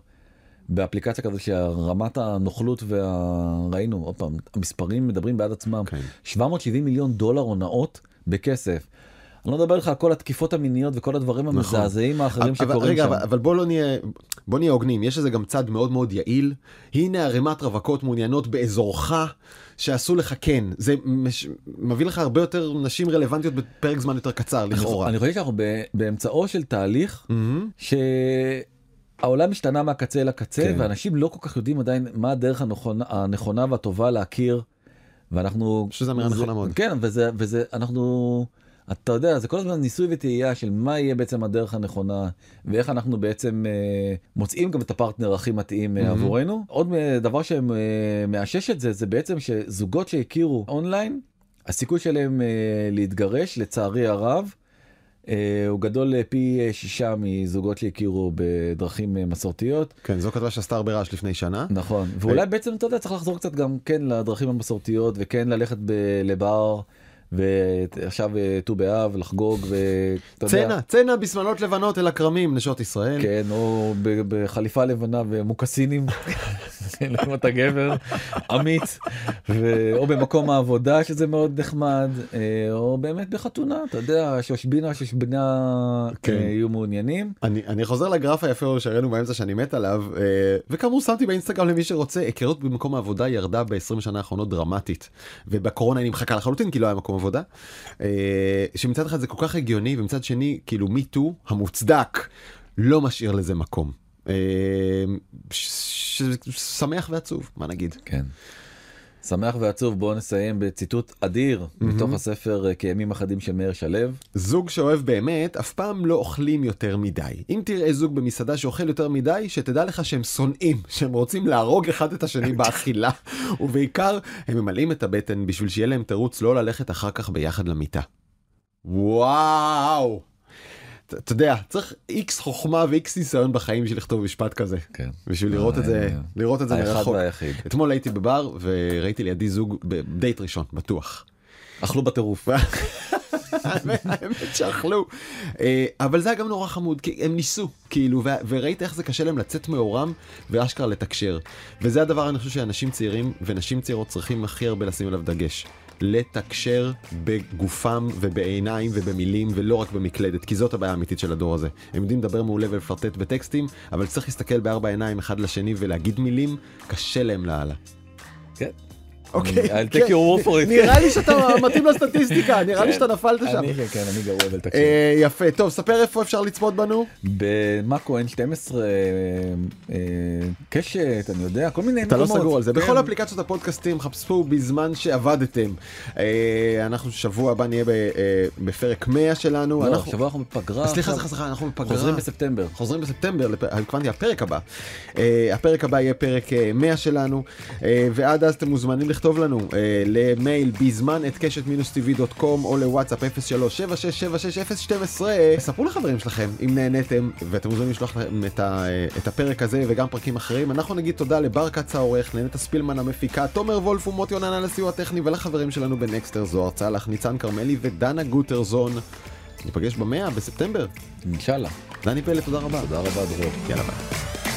באפליקציה כזאת שרמת הנוכלות והראינו עוד פעם המספרים מדברים בעד עצמם כן. 770 מיליון דולר הונאות בכסף. אני לא מדבר לך על כל התקיפות המיניות וכל הדברים נכון. המזעזעים האחרים אבל, שקורים רגע, שם. אבל, אבל בוא לא נהיה בוא נהיה הוגנים יש לזה גם צד מאוד מאוד יעיל הנה ערימת רווקות מעוניינות באזורך שעשו לך כן זה מש... מביא לך הרבה יותר נשים רלוונטיות בפרק זמן יותר קצר אני- לכאורה. אני חושב שאנחנו באמצעו של תהליך מהמם. שהעולם השתנה מהקצה אל הקצה כן. ואנשים לא כל כך יודעים עדיין מה הדרך הנכונה, הנכונה והטובה להכיר. ואנחנו שזו אמירה נכונה מאוד. כן וזה וזה אנחנו אתה יודע זה כל הזמן ניסוי וטעייה של מה יהיה בעצם הדרך הנכונה ואיך אנחנו בעצם אה, מוצאים גם את הפרטנר הכי מתאים אה, מהמם. עבורנו עוד אה, דבר שמאשש את זה זה בעצם שזוגות שהכירו אונליין הסיכוי שלהם אה, להתגרש לצערי הרב. אה, הוא גדול אה, פי אה, שישה מזוגות שהכירו בדרכים מסורתיות כן זו כתבה שעשתה הרבה רעש לפני שנה. נכון ואולי בעצם אתה יודע צריך לחזור קצת גם כן לדרכים המסורתיות וכן ללכת לבר ועכשיו אה, ט"ו באב לחגוג ואתה יודע. צנע צנע בשמלות לבנות אל הכרמים נשות ישראל. כן או ב- בחליפה לבנה ומוקסינים. [laughs] אם אתה גבר אמיץ ו- או במקום העבודה שזה מאוד נחמד אה, או באמת בחתונה אתה יודע שושבינה שושבינה כן. אה, יהיו מעוניינים. אני, אני חוזר לגרף היפה שהראינו באמצע שאני מת עליו וכאמור שמתי באינסטגרם למי שרוצה היכרות במקום העבודה ירדה ב-20 שנה האחרונות דרמטית. ובקורונה היא נמחקה לחלוטין כי לא היה מקום עבודה אה, שמצד אחד זה כל כך הגיוני ומצד שני כאילו מי טו המוצדק לא משאיר לזה מקום. אה, שמח ועצוב מה נגיד. כן. שמח ועצוב בואו נסיים בציטוט אדיר מתוך הספר אה, כימים אחדים של מאיר שלו. זוג שאוהב באמת אף פעם לא אוכלים יותר מדי. אם תראה זוג במסעדה שאוכל יותר מדי, שתדע לך שהם שונאים, שהם רוצים להרוג אחד את השני באכילה, [laughs] ובעיקר הם ממלאים את הבטן בשביל שיהיה להם תירוץ לא ללכת אחר כך ביחד למיטה. וואו! אתה יודע, צריך איקס חוכמה ואיקס ניסיון בחיים בשביל לכתוב משפט כזה. כן. בשביל לראות את זה, לראות את זה האחד מרחוק. והיחיד. אתמול הייתי בבר וראיתי לידי זוג בדייט ראשון, בטוח. אכלו בטירוף. [laughs] האמת שאכלו. אה, אבל זה היה גם נורא חמוד כי הם ניסו כאילו וראית איך זה קשה להם לצאת מאורם ואשכרה לתקשר וזה הדבר אני חושב שאנשים צעירים ונשים צעירות צריכים הכי הרבה לשים עליו דגש. לתקשר בגופם ובעיניים ובמילים ולא רק במקלדת כי זאת הבעיה האמיתית של הדור הזה הם יודעים לדבר מעולה ולפרטט בטקסטים אבל צריך להסתכל בארבע עיניים אחד לשני ולהגיד מילים קשה להם לאללה. כן. אוקיי, I'll כן. take your word for it. נראה לי שאתה [laughs] מתאים לסטטיסטיקה נראה לי כן. שאתה נפלת שם. אני כן, כן, אני גרוע בלתקשר. אה, יפה טוב ספר איפה אפשר לצפות בנו במאקו N12, אה, אה, קשת, אני יודע, כל מיני אתה לא מקומות. סגור על זה כן. בכל אפליקציות הפודקאסטים חפשו בזמן שעבדתם אנחנו שבוע הבא נהיה בפרק 100 שלנו לא, שבוע אנחנו בפגרה. סליחה. סליחה סליחה אנחנו בפגרה חוזרים בספטמבר. חוזרים בספטמבר התכוונתי הפרק הבא הפרק הבא יהיה פרק אה, 100 שלנו ועד אז אתם מוזמנים לכתוב לנו אה, למייל בזמן את קשת מינוס טבעי דוט קום או לוואטסאפ 0376760012 ספרו לחברים שלכם אם נהניתם ואתם מוזמנים לשלוח להם את, ה, אה, את הפרק הזה וגם פרקים אחרים אנחנו נגיד תודה לבר כץ העורך לנטע ספילמן המפיקה תומר וולף ומוטי יונן על הסיוע הטכני ולחברים שלנו בנקסטר זוהר צלח ניצן כרמלי ודנה גוטרזון. ניפגש במאה בספטמבר. אינשאללה. דני פלד תודה רבה. תודה רבה דרור. יאללה ביי.